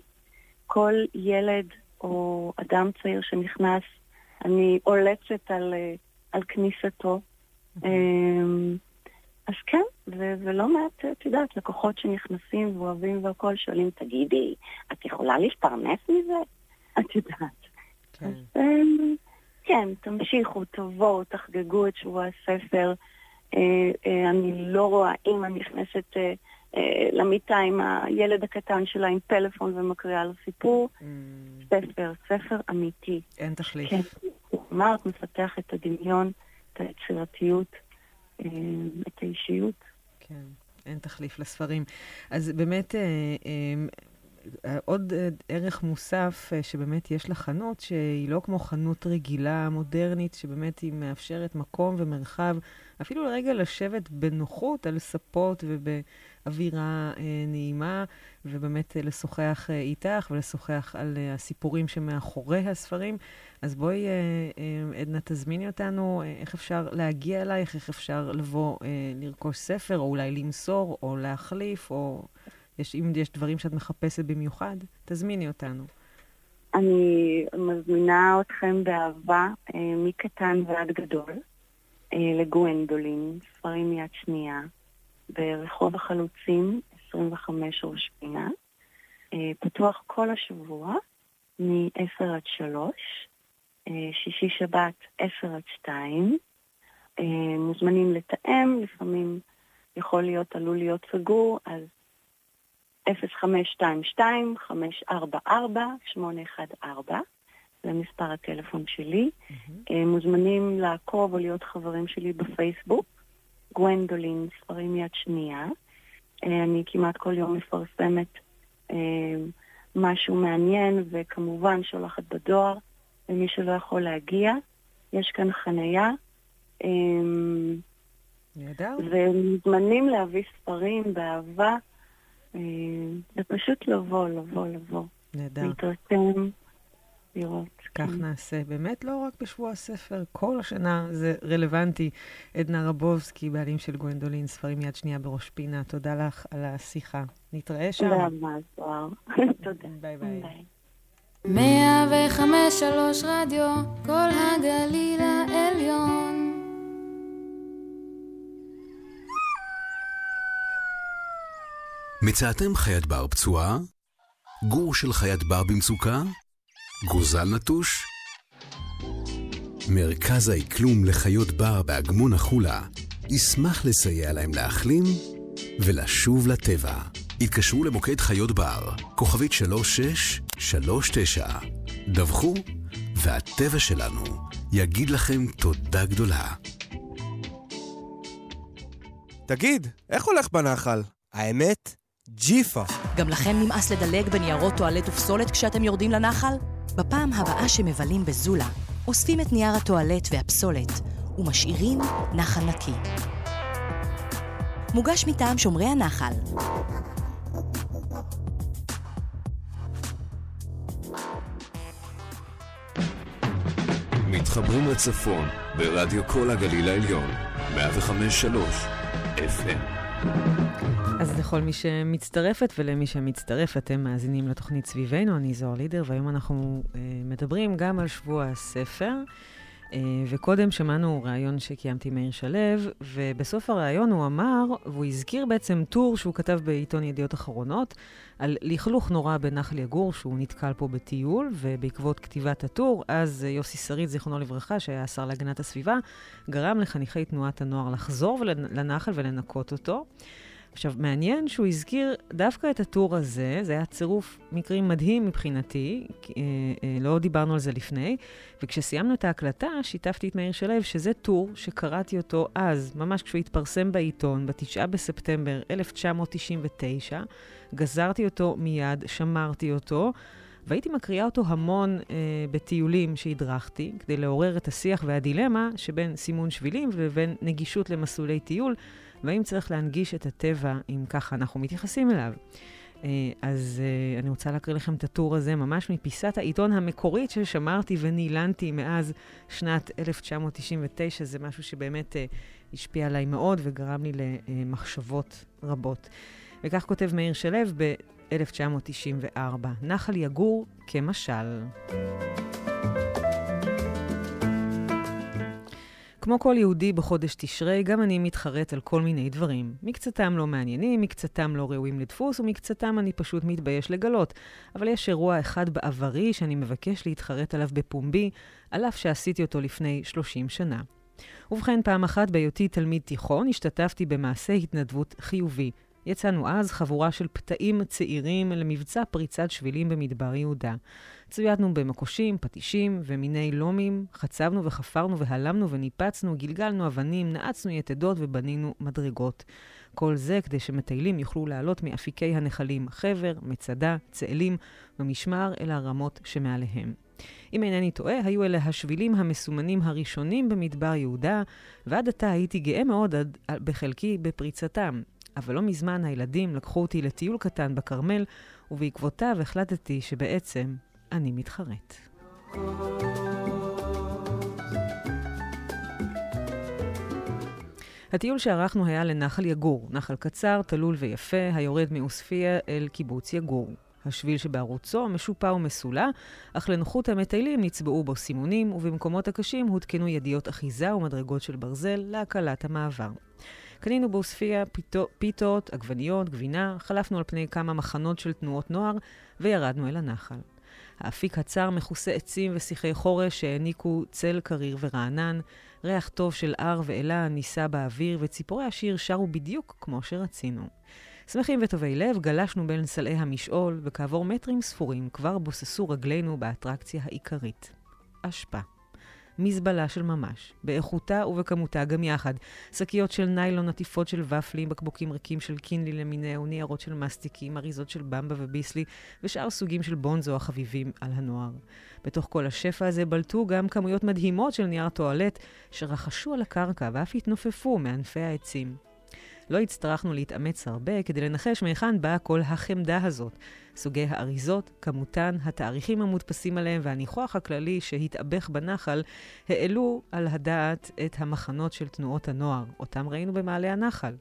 כל ילד או אדם צעיר שנכנס, אני עולצת על, אה, על כניסתו. אמ, אז כן, ו- ולא מעט, את יודעת, לקוחות שנכנסים ואוהבים והכול שואלים, תגידי, את יכולה להשתרנס מזה? את יודעת. כן. אז אמ, כן, תמשיכו, תבואו, תחגגו את שבוע הספר. אה, אה, אני לא רואה אימא נכנסת למיטה עם הילד הקטן שלה עם פלאפון ומקריאה לו סיפור. Mm. ספר, ספר אמיתי. אין תחליף. כן, אמרת, מפתח את הדמיון, את היצירתיות, אה, את האישיות. כן, אין תחליף לספרים. אז באמת, אה, עוד ערך מוסף שבאמת יש לחנות, שהיא לא כמו חנות רגילה, מודרנית, שבאמת היא מאפשרת מקום ומרחב, אפילו לרגע לשבת בנוחות על ספות וב... אווירה אה, נעימה, ובאמת אה, לשוחח אה, איתך ולשוחח על אה, הסיפורים שמאחורי הספרים. אז בואי, אה, אה, עדנה, תזמיני אותנו, אה, איך אפשר להגיע אלייך, איך אפשר לבוא אה, לרכוש ספר, או אולי למסור, או להחליף, או יש, אם יש דברים שאת מחפשת במיוחד, תזמיני אותנו. אני מזמינה אתכם באהבה, אה, מקטן ועד גדול, אה, לגוונדולין, ספרים יד שנייה. ברחוב החלוצים, 25 ראש פינה. אה, פתוח כל השבוע, מ-10 עד 3, אה, שישי שבת 10 עד 2. אה, מוזמנים לתאם, לפעמים יכול להיות, עלול להיות סגור, אז 0522-544-814, זה מספר הטלפון שלי. Mm-hmm. מוזמנים לעקוב או להיות חברים שלי בפייסבוק. גוונדולין, ספרים יד שנייה. אה, אני כמעט כל יום מפרסמת אה, משהו מעניין, וכמובן שולחת בדואר למי שלא יכול להגיע. יש כאן חנייה. אה, נהדר. ומוזמנים להביא ספרים באהבה. זה פשוט לבוא, לבוא, לבוא. נהדר. להתרשם לראות. כך כן. נעשה. באמת לא רק בשבוע הספר, כל השנה זה רלוונטי. עדנה רבובסקי, בעלים של גוונדולין, ספרים יד שנייה בראש פינה, תודה לך על השיחה. נתראה שם. תודה רבה, זוהר. <laughs> תודה. ביי ביי. מאה וחמש שלוש רדיו, כל הגליל העליון. מצאתם חיית בר פצועה? גור של חיית בר במצוקה? גוזל נטוש? מרכז האקלום לחיות בר באגמון החולה ישמח לסייע להם להחלים ולשוב לטבע. התקשרו למוקד חיות בר, כוכבית 3639. דווחו, והטבע שלנו יגיד לכם תודה גדולה. תגיד, איך הולך בנחל? האמת, ג'יפה. גם לכם נמאס לדלג בניירות טואלט ופסולת כשאתם יורדים לנחל? בפעם הבאה שמבלים בזולה, אוספים את נייר הטואלט והפסולת ומשאירים נחל נקי. מוגש מטעם שומרי הנחל. מתחברים לצפון ברדיו כל הגליל העליון, 105.3 FM. לכל מי שמצטרפת ולמי שמצטרף, אתם מאזינים לתוכנית סביבנו, אני זוהר לידר, והיום אנחנו אה, מדברים גם על שבוע הספר. אה, וקודם שמענו ראיון שקיימתי עם מאיר שלו, ובסוף הראיון הוא אמר, והוא הזכיר בעצם טור שהוא כתב בעיתון ידיעות אחרונות, על לכלוך נורא בנחל יגור, שהוא נתקל פה בטיול, ובעקבות כתיבת הטור, אז יוסי שריד, זיכרונו לברכה, שהיה השר להגנת הסביבה, גרם לחניכי תנועת הנוער לחזור לנחל ולנקות אותו. עכשיו, מעניין שהוא הזכיר דווקא את הטור הזה, זה היה צירוף מקרים מדהים מבחינתי, אה, אה, לא דיברנו על זה לפני, וכשסיימנו את ההקלטה, שיתפתי את מאיר שלו שזה טור שקראתי אותו אז, ממש כשהוא התפרסם בעיתון, ב-9 בספטמבר 1999, גזרתי אותו מיד, שמרתי אותו. והייתי מקריאה אותו המון אה, בטיולים שהדרכתי, כדי לעורר את השיח והדילמה שבין סימון שבילים ובין נגישות למסלולי טיול, והאם צריך להנגיש את הטבע אם ככה אנחנו מתייחסים אליו. Uh, אז uh, אני רוצה להקריא לכם את הטור הזה ממש מפיסת העיתון המקורית ששמרתי ונילנתי מאז שנת 1999. זה משהו שבאמת uh, השפיע עליי מאוד וגרם לי למחשבות רבות. וכך כותב מאיר שלו ב-1994, נחל יגור כמשל. כמו כל יהודי בחודש תשרי, גם אני מתחרט על כל מיני דברים. מקצתם לא מעניינים, מקצתם לא ראויים לדפוס, ומקצתם אני פשוט מתבייש לגלות. אבל יש אירוע אחד בעברי שאני מבקש להתחרט עליו בפומבי, על אף שעשיתי אותו לפני 30 שנה. ובכן, פעם אחת בהיותי תלמיד תיכון, השתתפתי במעשה התנדבות חיובי. יצאנו אז חבורה של פתאים צעירים למבצע פריצת שבילים במדבר יהודה. צוידנו במקושים, פטישים ומיני לומים, חצבנו וחפרנו והלמנו וניפצנו, גלגלנו אבנים, נעצנו יתדות ובנינו מדרגות. כל זה כדי שמטיילים יוכלו לעלות מאפיקי הנחלים חבר, מצדה, צאלים ומשמר אל הרמות שמעליהם. אם אינני טועה, היו אלה השבילים המסומנים הראשונים במדבר יהודה, ועד עתה הייתי גאה מאוד בחלקי בפריצתם. אבל לא מזמן הילדים לקחו אותי לטיול קטן בכרמל, ובעקבותיו החלטתי שבעצם אני מתחרט. הטיול שערכנו היה לנחל יגור, נחל קצר, תלול ויפה, היורד מעוספיא אל קיבוץ יגור. השביל שבערוצו משופע ומסולע, אך לנוחות המטיילים נצבעו בו סימונים, ובמקומות הקשים הותקנו ידיות אחיזה ומדרגות של ברזל להקלת המעבר. קנינו בעוספיא פיתות, עגבניות, גבינה, חלפנו על פני כמה מחנות של תנועות נוער וירדנו אל הנחל. האפיק הצר מכוסה עצים ושיחי חורש שהעניקו צל קריר ורענן, ריח טוב של הר ואלה נישא באוויר, וציפורי השיר שרו בדיוק כמו שרצינו. שמחים וטובי לב, גלשנו בין סלעי המשעול, וכעבור מטרים ספורים כבר בוססו רגלינו באטרקציה העיקרית. אשפה. מזבלה של ממש, באיכותה ובכמותה גם יחד. שקיות של ניילון, עטיפות של ופלים, בקבוקים ריקים של קינלי למיניהו, ניירות של מסטיקים, אריזות של במבה וביסלי, ושאר סוגים של בונזו החביבים על הנוער. בתוך כל השפע הזה בלטו גם כמויות מדהימות של נייר טואלט, שרחשו על הקרקע ואף התנופפו מענפי העצים. לא הצטרכנו להתאמץ הרבה כדי לנחש מהיכן באה כל החמדה הזאת. סוגי האריזות, כמותן, התאריכים המודפסים עליהם והניחוח הכללי שהתאבך בנחל העלו על הדעת את המחנות של תנועות הנוער, אותם ראינו במעלה הנחל.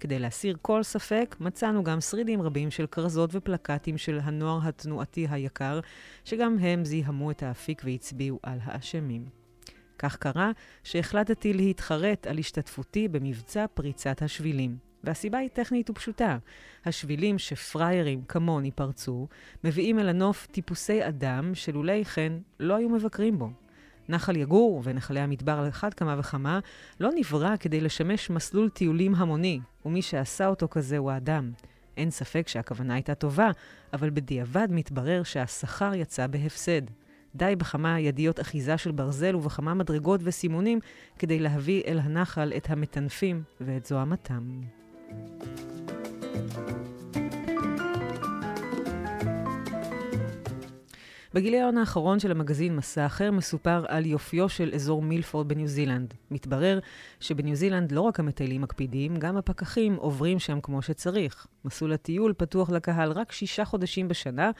כדי להסיר כל ספק, מצאנו גם שרידים רבים של כרזות ופלקטים של הנוער התנועתי היקר, שגם הם זיהמו את האפיק והצביעו על האשמים. כך קרה שהחלטתי להתחרט על השתתפותי במבצע פריצת השבילים. והסיבה היא טכנית ופשוטה. השבילים שפריירים כמוני פרצו, מביאים אל הנוף טיפוסי אדם שלולי כן לא היו מבקרים בו. נחל יגור ונחלי המדבר על אחד כמה וכמה לא נברא כדי לשמש מסלול טיולים המוני, ומי שעשה אותו כזה הוא האדם. אין ספק שהכוונה הייתה טובה, אבל בדיעבד מתברר שהשכר יצא בהפסד. די בכמה ידיות אחיזה של ברזל ובכמה מדרגות וסימונים כדי להביא אל הנחל את המטנפים ואת זוהמתם. בגיליון האחרון של המגזין מסע אחר מסופר על יופיו של אזור מילפורד בניו זילנד. מתברר שבניו זילנד לא רק המטיילים מקפידים, גם הפקחים עוברים שם כמו שצריך. מסלול הטיול פתוח לקהל רק שישה חודשים בשנה,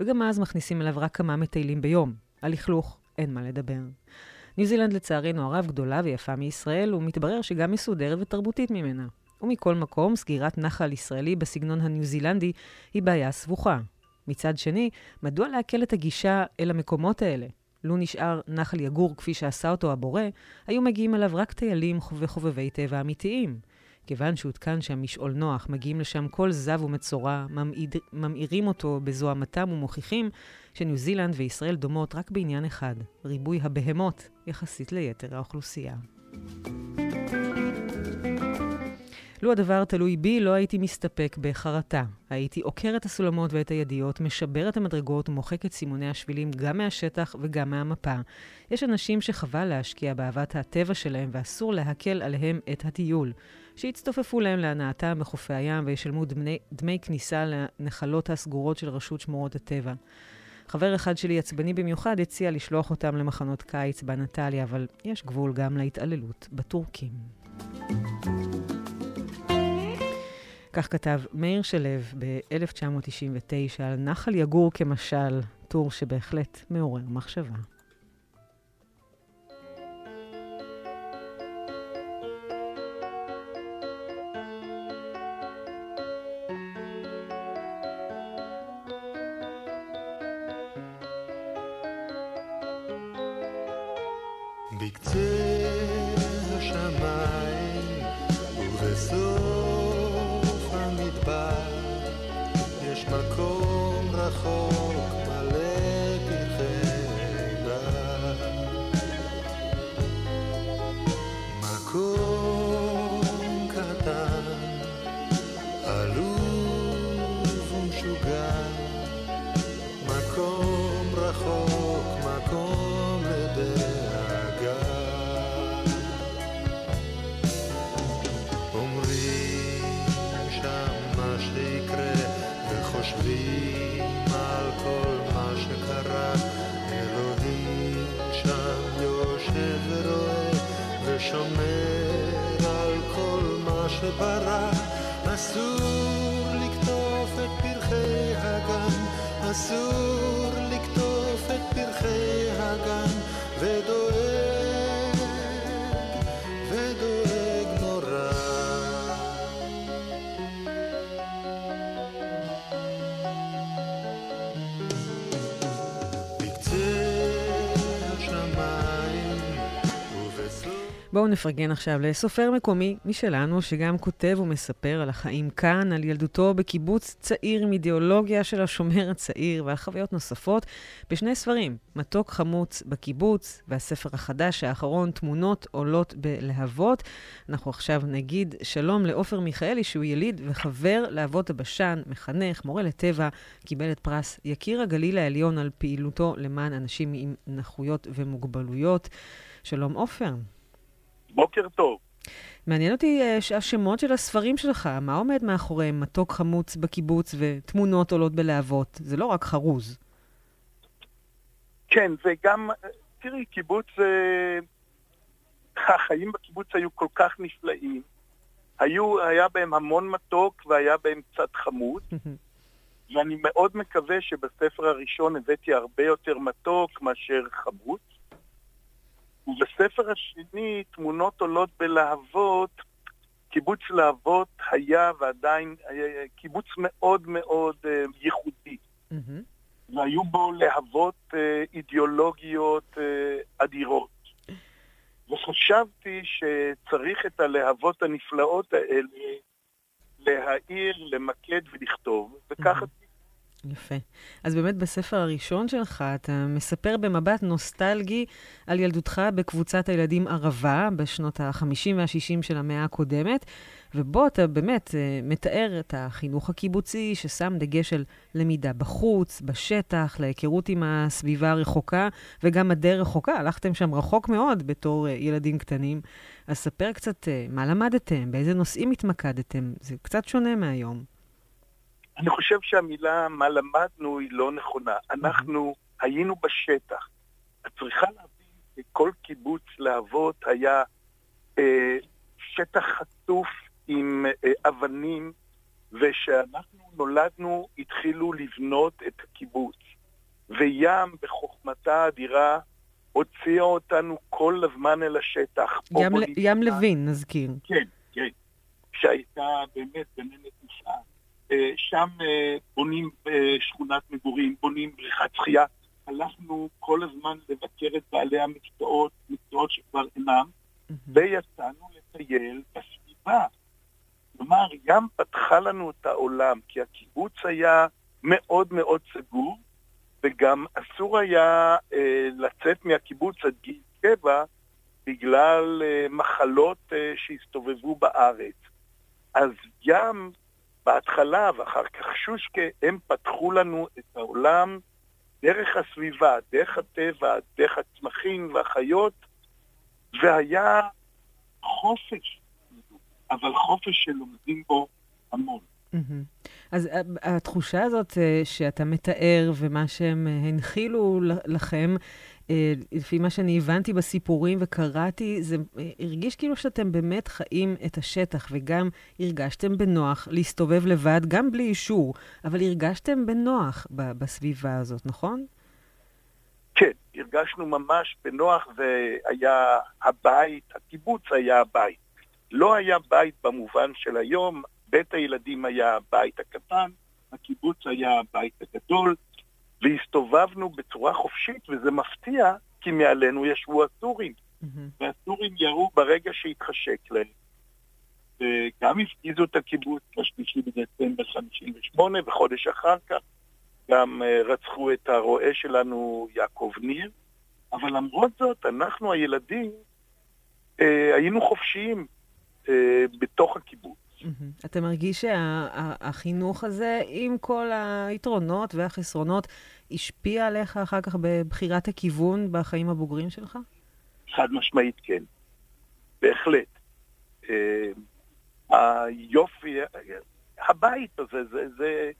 וגם אז מכניסים אליו רק כמה מטיילים ביום. על לכלוך אין מה לדבר. ניו זילנד לצערנו הרב גדולה ויפה מישראל, ומתברר שגם מסודרת ותרבותית ממנה. ומכל מקום, סגירת נחל ישראלי בסגנון הניו זילנדי היא בעיה סבוכה. מצד שני, מדוע לעכל את הגישה אל המקומות האלה? לו נשאר נחל יגור כפי שעשה אותו הבורא, היו מגיעים אליו רק טיילים וחובבי טבע אמיתיים. כיוון שהותקן שם משעול נוח, מגיעים לשם כל זב ומצורע, ממאירים אותו בזוהמתם ומוכיחים שניו זילנד וישראל דומות רק בעניין אחד, ריבוי הבהמות יחסית ליתר האוכלוסייה. לו הדבר תלוי בי, לא הייתי מסתפק בחרטה. הייתי עוקר את הסולמות ואת הידיות, משבר את המדרגות ומוחק את סימוני השבילים גם מהשטח וגם מהמפה. יש אנשים שחבל להשקיע באהבת הטבע שלהם ואסור להקל עליהם את הטיול. שיצטופפו להם להנאתם בחופי הים וישלמו דמי, דמי כניסה לנחלות הסגורות של רשות שמורות הטבע. חבר אחד שלי עצבני במיוחד הציע לשלוח אותם למחנות קיץ בנטליה, אבל יש גבול גם להתעללות בטורקים. כך כתב מאיר שלו ב-1999 על נחל יגור כמשל, טור שבהחלט מעורר מחשבה. בואו נפרגן עכשיו לסופר מקומי משלנו, שגם כותב ומספר על החיים כאן, על ילדותו בקיבוץ צעיר עם אידיאולוגיה של השומר הצעיר ועל חוויות נוספות, בשני ספרים, מתוק חמוץ בקיבוץ והספר החדש האחרון, תמונות עולות בלהבות. אנחנו עכשיו נגיד שלום לעופר מיכאלי, שהוא יליד וחבר לאבות הבשן, מחנך, מורה לטבע, קיבל את פרס יקיר הגליל העליון על פעילותו למען אנשים עם נכויות ומוגבלויות. שלום עופר. בוקר טוב. מעניין אותי uh, השמות של הספרים שלך, מה עומד מאחוריהם מתוק חמוץ בקיבוץ ותמונות עולות בלהבות? זה לא רק חרוז. כן, זה גם, תראי, קיבוץ, uh, <laughs> החיים בקיבוץ היו כל כך נפלאים, היו, היה בהם המון מתוק והיה בהם קצת חמוד, <laughs> ואני מאוד מקווה שבספר הראשון הבאתי הרבה יותר מתוק מאשר חמוד. ובספר השני, תמונות עולות בלהבות, קיבוץ להבות היה ועדיין היה קיבוץ מאוד מאוד אה, ייחודי. והיו בו להבות אה, אידיאולוגיות אה, אדירות. וחשבתי שצריך את הלהבות הנפלאות האלה להעיר, למקד ולכתוב, וככה יפה. אז באמת בספר הראשון שלך אתה מספר במבט נוסטלגי על ילדותך בקבוצת הילדים ערבה בשנות ה-50 וה-60 של המאה הקודמת, ובו אתה באמת אה, מתאר את החינוך הקיבוצי ששם דגש על למידה בחוץ, בשטח, להיכרות עם הסביבה הרחוקה, וגם הדי רחוקה, הלכתם שם רחוק מאוד בתור אה, ילדים קטנים. אז ספר קצת אה, מה למדתם, באיזה נושאים התמקדתם, זה קצת שונה מהיום. אני חושב שהמילה מה למדנו היא לא נכונה. אנחנו היינו בשטח. את צריכה להבין שכל קיבוץ להבות היה אה, שטח חטוף עם אה, אבנים, וכשאנחנו נולדנו התחילו לבנות את הקיבוץ. וים בחוכמתה האדירה הוציאה אותנו כל הזמן אל השטח. ים, ים לוין, נזכיר. כן, כן. שהייתה באמת גננת נפלאה. אה, שם אה, בונים אה, שכונת מגורים, בונים בריכת שחייה. הלכנו כל הזמן לבקר את בעלי המקצועות, מקצועות שכבר אינם, ויצאנו לטייל בסביבה. כלומר, ים פתחה לנו את העולם, כי הקיבוץ היה מאוד מאוד סגור, וגם אסור היה אה, לצאת מהקיבוץ עד גיל קבע בגלל אה, מחלות אה, שהסתובבו בארץ. אז ים בהתחלה ואחר כך שושקה, הם פתחו לנו את העולם דרך הסביבה, דרך הטבע, דרך הצמחים והחיות, והיה חופש, אבל חופש שלומדים בו המון. אז התחושה הזאת אה, שאתה מתאר ומה שהם אה, הנחילו לכם, אה, לפי מה שאני הבנתי בסיפורים וקראתי, זה אה, הרגיש כאילו שאתם באמת חיים את השטח, וגם הרגשתם בנוח להסתובב לבד, גם בלי אישור, אבל הרגשתם בנוח בסביבה הזאת, נכון? כן, הרגשנו ממש בנוח, והיה הבית, הקיבוץ היה הבית. לא היה בית במובן של היום, בית הילדים היה הבית הקטן, הקיבוץ היה הבית הגדול, והסתובבנו בצורה חופשית, וזה מפתיע, כי מעלינו ישבו הסורים. Mm-hmm. והסורים ירו ברגע שהתחשק להם. וגם הפגיזו את הקיבוץ בשלישי בדצמבר 58, וחודש אחר כך גם uh, רצחו את הרועה שלנו, יעקב ניר. אבל למרות זאת, אנחנו הילדים uh, היינו חופשיים uh, בתוך הקיבוץ. Mm-hmm. אתה מרגיש שהחינוך שה, הזה, עם כל היתרונות והחסרונות, השפיע עליך אחר כך בבחירת הכיוון בחיים הבוגרים שלך? חד משמעית כן, בהחלט. אה, היופי, הבית הזה, זה, זה,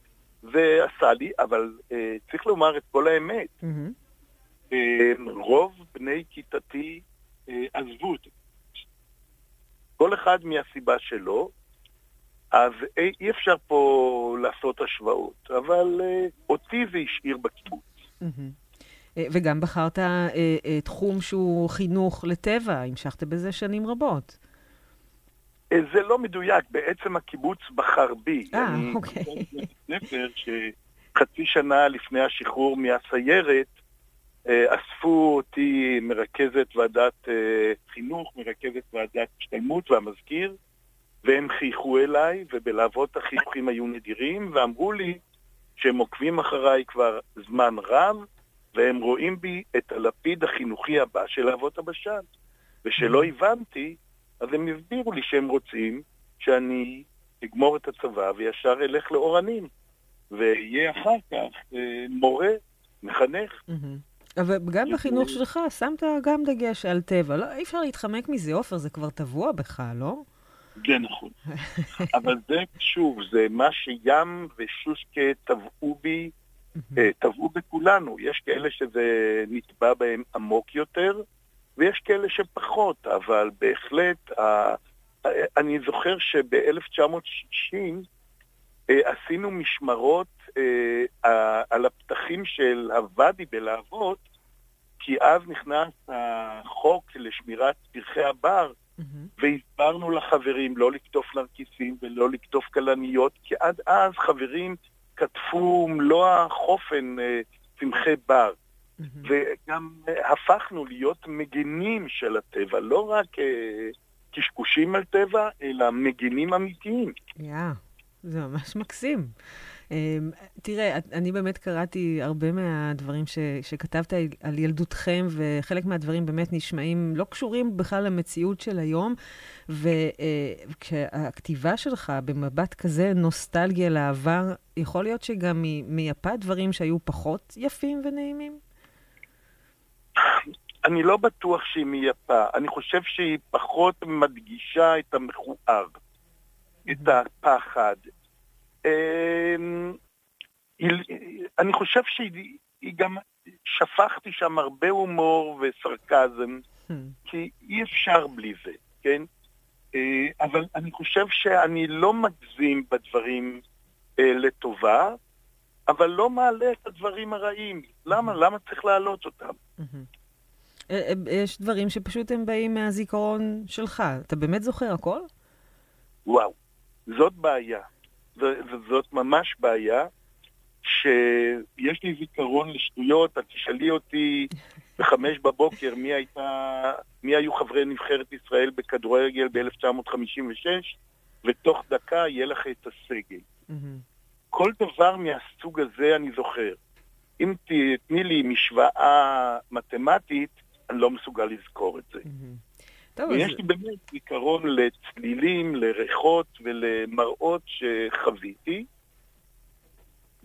זה עשה לי, אבל אה, צריך לומר את כל האמת. Mm-hmm. אה, רוב בני כיתתי עזבו אותי. כל אחד מהסיבה שלו, אז אי, אי אפשר פה לעשות השוואות, אבל אה, אותי זה השאיר בקיבוץ. Mm-hmm. וגם בחרת אה, אה, תחום שהוא חינוך לטבע, המשכת בזה שנים רבות. אה, זה לא מדויק, בעצם הקיבוץ בחר בי. אה, אוקיי. ספר שחצי שנה לפני השחרור מהסיירת, אה, אספו אותי מרכזת ועדת אה, חינוך, מרכזת ועדת השתלמות והמזכיר, והם חייכו אליי, ובלהבות החיוכים היו נדירים, ואמרו לי שהם עוקבים אחריי כבר זמן רב, והם רואים בי את הלפיד החינוכי הבא של להבות הבשן. ושלא mm. הבנתי, אז הם הסבירו לי שהם רוצים שאני אגמור את הצבא וישר אלך לאורנים, ואהיה אחר כך אה, מורה, מחנך. Mm-hmm. אבל גם בחינוך שלך שמת גם דגש על טבע. לא, אי אפשר להתחמק מזה, עופר, זה כבר טבוע בך, לא? זה נכון. <laughs> אבל זה, שוב, זה מה שים ושושקה טבעו בי, אה, טבעו בכולנו. יש כאלה שזה נטבע בהם עמוק יותר, ויש כאלה שפחות, אבל בהחלט אני זוכר שב-1960 אה, עשינו משמרות אה, על הפתחים של הוואדי בלהבות, כי אז נכנס החוק לשמירת פרחי הבר, והסברנו לחברים לא לקטוף נרקיסים ולא לקטוף כלניות, כי עד אז חברים כתפו מלוא החופן צמחי בר. וגם הפכנו להיות מגינים של הטבע, לא רק קשקושים על טבע, אלא מגינים אמיתיים. יא, זה ממש מקסים. אמ, תראה, אני באמת קראתי הרבה מהדברים ש, שכתבת על ילדותכם, וחלק מהדברים באמת נשמעים לא קשורים בכלל למציאות של היום. וכשהכתיבה שלך במבט כזה נוסטלגיה לעבר, יכול להיות שגם היא מייפה דברים שהיו פחות יפים ונעימים? אני לא בטוח שהיא מייפה. אני חושב שהיא פחות מדגישה את המכוער, את הפחד. אמ, אני חושב שהיא גם, שפכתי שם הרבה הומור וסרקזם, כי אי אפשר בלי זה, כן? אה, אבל אני חושב שאני לא מגזים בדברים אה, לטובה, אבל לא מעלה את הדברים הרעים. למה? למה צריך להעלות אותם? אה, יש דברים שפשוט הם באים מהזיכרון שלך. אתה באמת זוכר הכל? וואו, זאת בעיה. וזאת ממש בעיה, שיש לי זיכרון לשטויות, את תשאלי אותי <laughs> בחמש בבוקר מי הייתה, מי היו חברי נבחרת ישראל בכדורגל ב-1956, ותוך דקה יהיה לך את הסגל. כל דבר מהסוג הזה אני זוכר. אם תתני לי משוואה מתמטית, אני לא מסוגל לזכור את זה. טוב, ויש אז... לי באמת זיכרון לצלילים, לריחות ולמראות שחוויתי,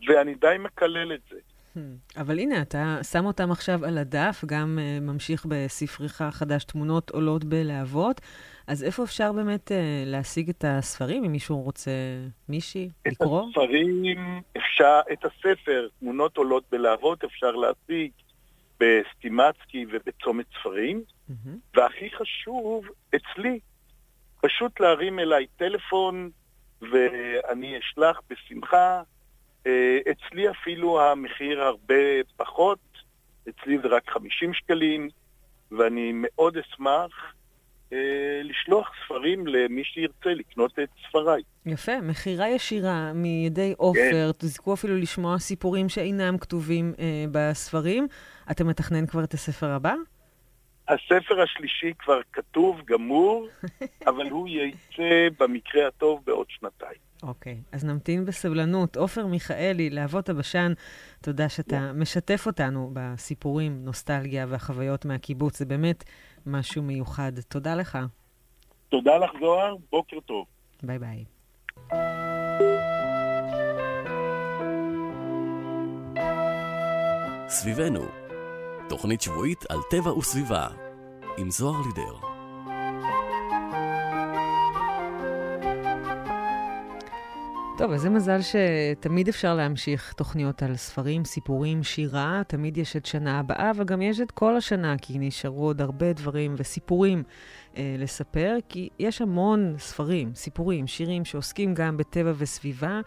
ואני די מקלל את זה. Hmm. אבל הנה, אתה שם אותם עכשיו על הדף, גם uh, ממשיך בספריך החדש, תמונות עולות בלהבות. אז איפה אפשר באמת uh, להשיג את הספרים, אם מישהו רוצה, מישהי, את לקרוא? את הספרים, אפשר, את הספר, תמונות עולות בלהבות, אפשר להשיג בסטימצקי ובצומת ספרים. Mm-hmm. והכי חשוב, אצלי, פשוט להרים אליי טלפון ואני אשלח בשמחה. אה, אצלי אפילו המחיר הרבה פחות, אצלי זה רק 50 שקלים, ואני מאוד אשמח לשלוח ספרים למי שירצה לקנות את ספריי. יפה, מכירה ישירה מידי עופר, כן. תזכו אפילו לשמוע סיפורים שאינם כתובים אה, בספרים. אתה מתכנן כבר את הספר הבא? הספר השלישי כבר כתוב, גמור, <laughs> אבל הוא ייצא במקרה הטוב בעוד שנתיים. אוקיי, okay, אז נמתין בסבלנות. עופר מיכאלי, להבות הבשן, תודה שאתה yeah. משתף אותנו בסיפורים, נוסטלגיה והחוויות מהקיבוץ. זה באמת משהו מיוחד. תודה לך. תודה לך, זוהר. בוקר טוב. ביי ביי. סביבנו תוכנית שבועית על טבע וסביבה, עם זוהר לידר. טוב, איזה מזל שתמיד אפשר להמשיך תוכניות על ספרים, סיפורים, שירה, תמיד יש את שנה הבאה, אבל גם יש את כל השנה, כי נשארו עוד הרבה דברים וסיפורים אה, לספר, כי יש המון ספרים, סיפורים, שירים שעוסקים גם בטבע וסביבה.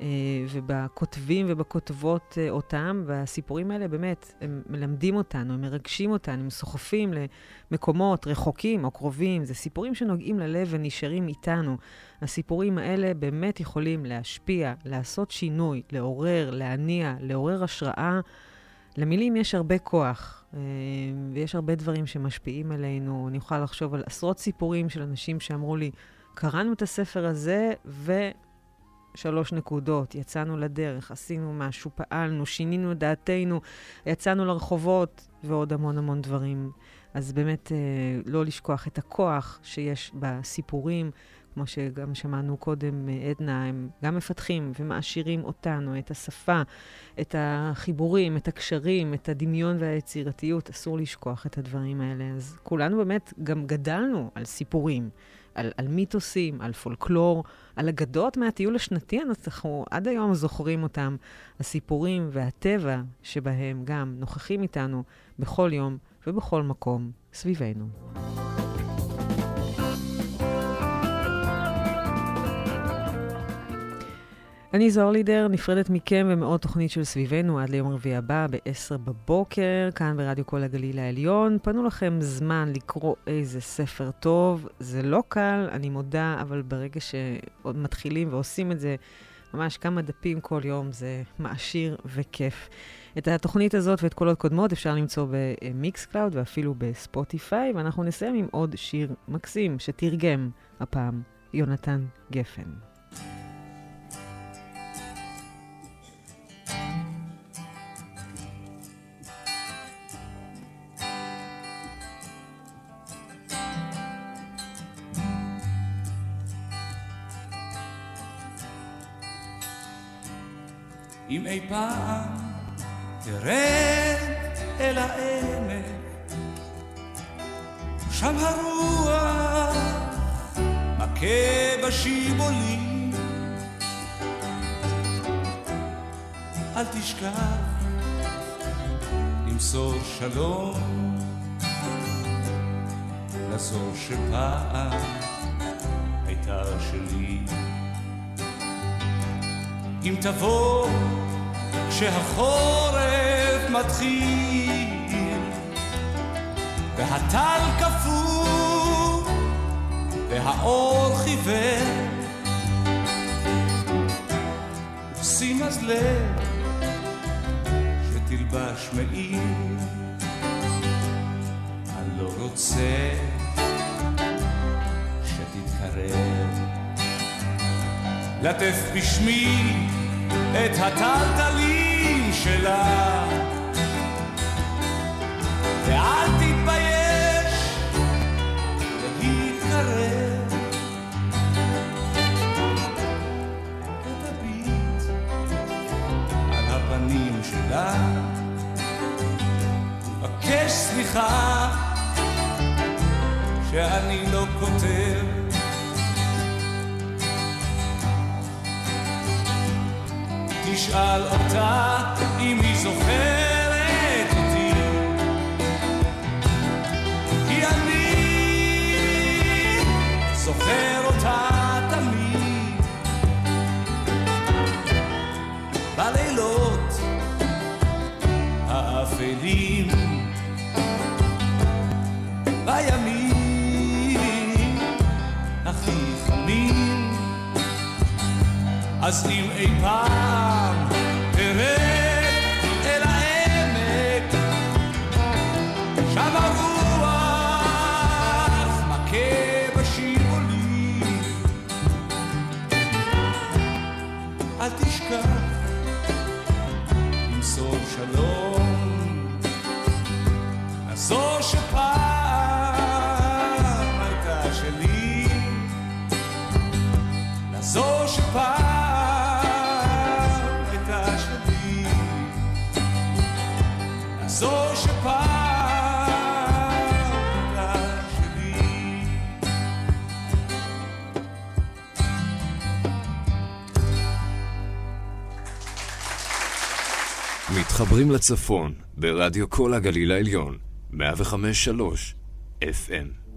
אה, ובכותבים ובכותבות אה, אותם, והסיפורים האלה באמת, הם מלמדים אותנו, הם מרגשים אותנו, הם סוחפים למקומות רחוקים או קרובים. זה סיפורים שנוגעים ללב ונשארים איתנו. הסיפורים האלה באמת יכולים להשפיע, לעשות שינוי, לעורר, להניע, לעורר השראה. למילים יש הרבה כוח, אה, ויש הרבה דברים שמשפיעים עלינו. אני יכולה לחשוב על עשרות סיפורים של אנשים שאמרו לי, קראנו את הספר הזה, ו... שלוש נקודות, יצאנו לדרך, עשינו משהו, פעלנו, שינינו את דעתנו, יצאנו לרחובות ועוד המון המון דברים. אז באמת, אה, לא לשכוח את הכוח שיש בסיפורים, כמו שגם שמענו קודם מעדנה, הם גם מפתחים ומעשירים אותנו, את השפה, את החיבורים, את הקשרים, את הדמיון והיצירתיות. אסור לשכוח את הדברים האלה. אז כולנו באמת גם גדלנו על סיפורים. על, על מיתוסים, על פולקלור, על אגדות מהטיול השנתי, אנחנו עד היום זוכרים אותם. הסיפורים והטבע שבהם גם נוכחים איתנו בכל יום ובכל מקום סביבנו. אני זוהר לידר, נפרדת מכם ומעוד תוכנית של סביבנו עד ליום רביעי הבא ב-10 בבוקר, כאן ברדיו כל הגליל העליון. פנו לכם זמן לקרוא איזה ספר טוב. זה לא קל, אני מודה, אבל ברגע שעוד מתחילים ועושים את זה, ממש כמה דפים כל יום, זה מעשיר וכיף. את התוכנית הזאת ואת כל קודמות אפשר למצוא במיקס קלאוד ואפילו בספוטיפיי, ואנחנו נסיים עם עוד שיר מקסים שתרגם הפעם יונתן גפן. אם אי פעם תרד אל העמק, שם הרוח מכה בשיבולים. אל תשכח למסור שלום לזו שפעם הייתה שלי. אם תבוא כשהחורף מתחיל והטל קפוא והאור חיוור שים אז לב שתלבש מעיל. אני לא רוצה שתתקרב לטף בשמי את הטלטלים שלה מתחברים לצפון ברדיו כל הגליל העליון, 105.3 FM